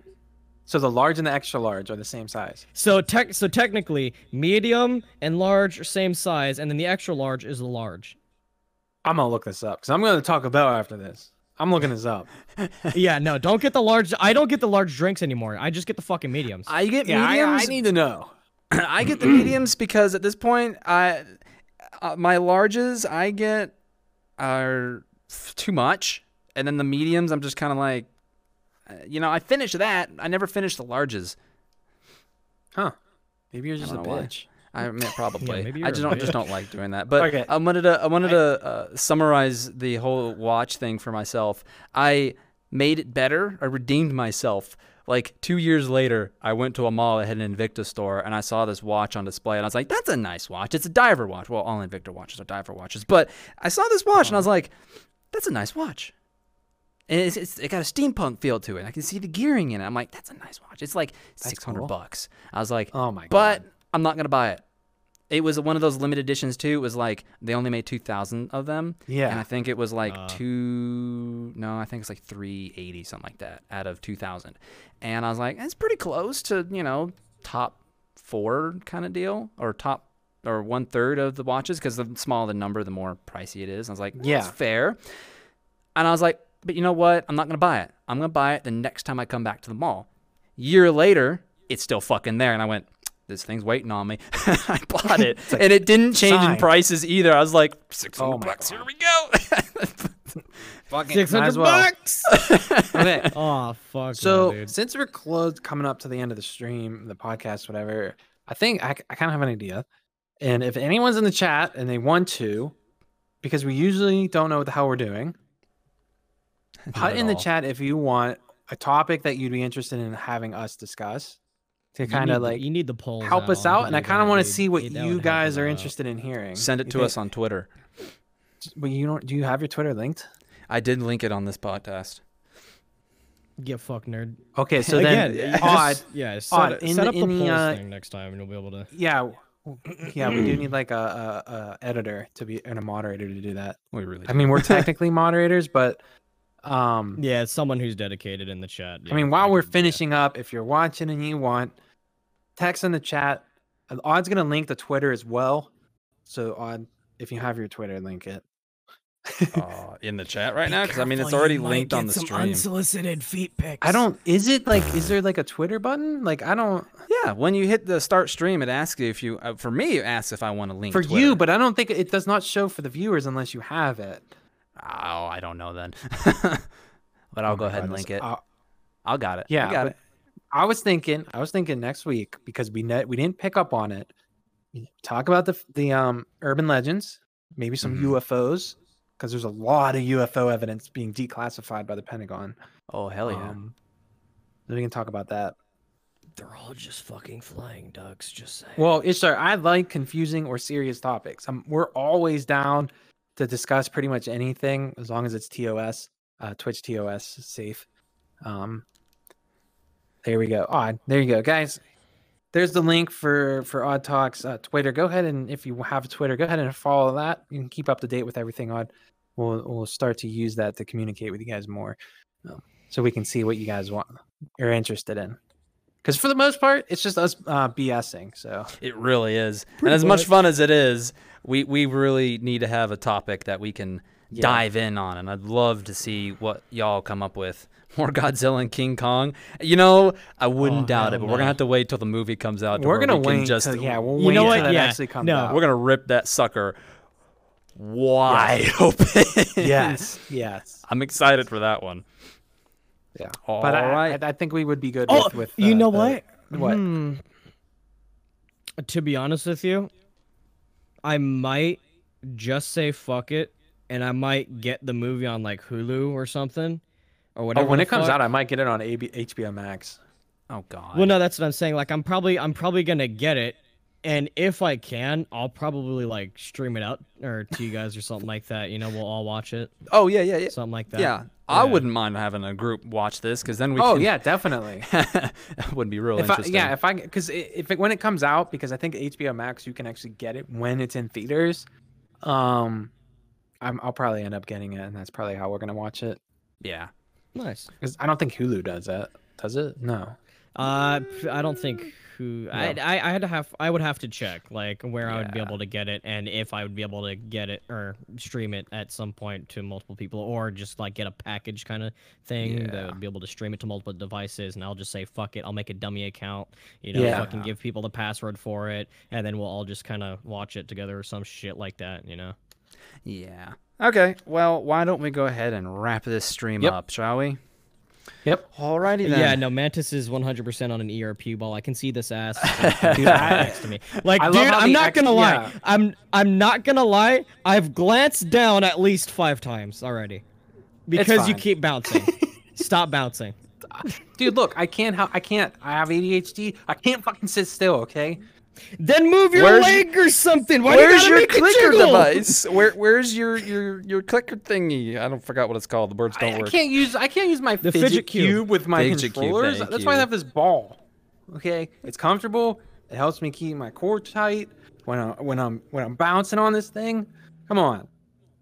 So the large and the extra large are the same size. So tech so technically medium and large are same size and then the extra large is the large. I'm gonna look this up because I'm gonna talk about after this. I'm looking this up. yeah, no, don't get the large. I don't get the large drinks anymore. I just get the fucking mediums. I get Yeah, mediums. I need to know. I get the mediums because at this point, I uh, my larges I get are too much, and then the mediums I'm just kind of like, uh, you know, I finish that. I never finish the larges. Huh? Maybe you're just a don't why. I mean, probably. maybe I just don't just don't like doing that. But Okay. I wanted to I wanted to uh, summarize the whole watch thing for myself. I made it better. I redeemed myself. Like two years later, I went to a mall. that had an Invicta store, and I saw this watch on display, and I was like, "That's a nice watch. It's a diver watch. Well, all Invicta watches are diver watches, but I saw this watch, and I was like, that's a nice watch." And it's, it's, it got a steampunk feel to it. I can see the gearing in it. I'm like, that's a nice watch. It's like 600 cool. bucks. I was like, Oh my but God. I'm not gonna buy it. It was one of those limited editions too. It was like they only made 2,000 of them. Yeah. And I think it was like Uh. two. No, I think it's like 380 something like that out of 2,000. And I was like, it's pretty close to you know top four kind of deal or top or one third of the watches because the smaller the number, the more pricey it is. I was like, yeah, Yeah. fair. And I was like, but you know what? I'm not gonna buy it. I'm gonna buy it the next time I come back to the mall. Year later, it's still fucking there, and I went, this thing's waiting on me. I bought it, and it didn't change in prices either. I was like, six hundred Oh my bucks. God. Here we go. Fucking Six might well. bucks. Okay. oh fuck. So no, dude. since we're close, coming up to the end of the stream, the podcast, whatever, I think I, I kind of have an idea. And if anyone's in the chat and they want to, because we usually don't know what the hell we're doing, put at in the chat if you want a topic that you'd be interested in having us discuss to kind of like you need the polls help us out. And I kind of want to see what That would you guys are interested in hearing. Send it to think- us on Twitter. But you don't? Do you have your Twitter linked? I did link it on this podcast. Get fucked, nerd. Okay, so then you odd. just- yeah, set, odd, it- in set up the in the, polls uh, thing next time, and you'll be able to. Yeah, yeah, we do need like a, a, a editor to be and a moderator to do that. We really. I mean, we're technically moderators, but um, Yeah, it's someone who's dedicated in the chat. I mean, yeah, while we're can- yeah. finishing up, if you're watching and you want, text in the chat. Uh, Odd's gonna link the Twitter as well. So Odd, if you have your Twitter, link it. uh, in the chat right Be now because I mean it's already linked on the some stream. Unsolicited feet pics. I don't. Is it like? Is there like a Twitter button? Like I don't. Yeah, when you hit the start stream, it asks you if you. Uh, for me, it asks if I want to link For Twitter. you, but I don't think it does not show for the viewers unless you have it. oh, I don't know then. but I'll Oh go my ahead and link it. Uh, I'll got it. yeah, I got but it. I was thinking, I was thinking next week because we net we didn't pick up on it. Talk about the the um urban legends, maybe some Mhm. UFOs, because there's a lot of UFO evidence being declassified by the Pentagon. Oh hell yeah! Um, then we can talk about that. They're all just fucking flying ducks. Just saying. Well, Ishtar, I like confusing or serious topics. Um, we're always down to discuss pretty much anything as long as it's TOS, uh, Twitch TOS safe. Um, there we go. Odd. There you go, guys. There's the link for for Odd Talks uh, Twitter. Go ahead and if you have a Twitter, go ahead and follow that. You can keep up to date with everything. Odd. We'll we'll start to use that to communicate with you guys more, um, so we can see what you guys want are interested in. Because for the most part, it's just us uh, BSing. So It really is. and as much much. fun as it is, we we really need to have a topic that we can Yeah. dive in on, and I'd love to see what y'all come up with. More Godzilla and King Kong. You know, I wouldn't Oh, doubt it, hell but we're gonna have to wait till the movie comes out. we're gonna we can wait. Just till, yeah, we'll You wait know till what? that Yeah, actually comes no. out. we're gonna rip that sucker wide open. yes, yes, I'm excited for that one. yeah. All but I, right. I, I think we would be good Oh, with. with you uh, know the- what? What? Hmm. To be honest with you, I might just say fuck it, and I might get the movie on like Hulu or something, or whatever. Oh, whatever. when the it comes out, I might get it on AB, HBO Max. Oh God. Well, no, that's what I'm saying. Like, I'm probably, I'm probably gonna get it, and if I can, I'll probably like stream it out or to you guys or something like that. You know, we'll all watch it, oh yeah, yeah, yeah. something like that. Yeah, I Yeah. wouldn't mind having a group watch this because then we. Oh can, yeah, definitely. that would be real if I, interesting. yeah, if I because if it, when it comes out, because I think HBO Max you can actually get it when it's in theaters. Um, I'm, I'll probably end up getting it, and that's probably how we're gonna watch it. yeah. Nice. Because I don't think Hulu does that. Does it? No. Uh, p- I don't think who I, No. I I had to have I would have to check like where I would be able to get it and if I would be able to get it or stream it at some point to multiple people or just like get a package kind of thing that would be able to stream it to multiple devices and I'll just say fuck it I'll make a dummy account you know Yeah. fucking give people the password for it and then we'll all just kind of watch it together or some shit like that you know Yeah. Okay. Well, why don't we go ahead and wrap this stream Yep. up, shall we? Yep. Alrighty then. Yeah, no, Mantis is 100% on an ERP ball. I can see this ass dude, next to me. Like, I dude, I'm not ex- gonna lie. yeah. I'm I'm not gonna lie. I've glanced down at least five times already because you keep bouncing. Stop bouncing. Dude, look, I can't. Ha- I can't. I have ADHD. I can't fucking sit still. Okay. Then move your Where's- leg or something. Why Where's you your make clicker device? Where where's your your your clicker thingy? I don't forgot what it's called. The birds don't I, I work. can't use. I can't use my The fidget, fidget cube. cube. with my Fidget cube, controllers. thank That's why I have this ball. Okay, it's comfortable. It helps me keep my core tight when I when I'm when I'm bouncing on this thing. Come on.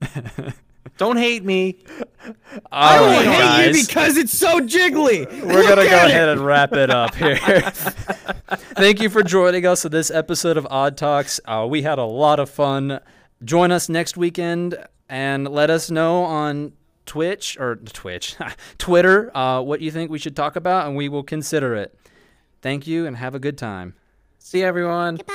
Don't hate me. I All don't right, hate guys. you because it's so jiggly. We're gonna go ahead and wrap it up here. Thank you for joining us on this episode of Odd Talks. Uh, we had a lot of fun. Join us next weekend and let us know on Twitch or Twitch, Twitter, uh, what you think we should talk about, and we will consider it. Thank you and have a good time. See everyone. Goodbye.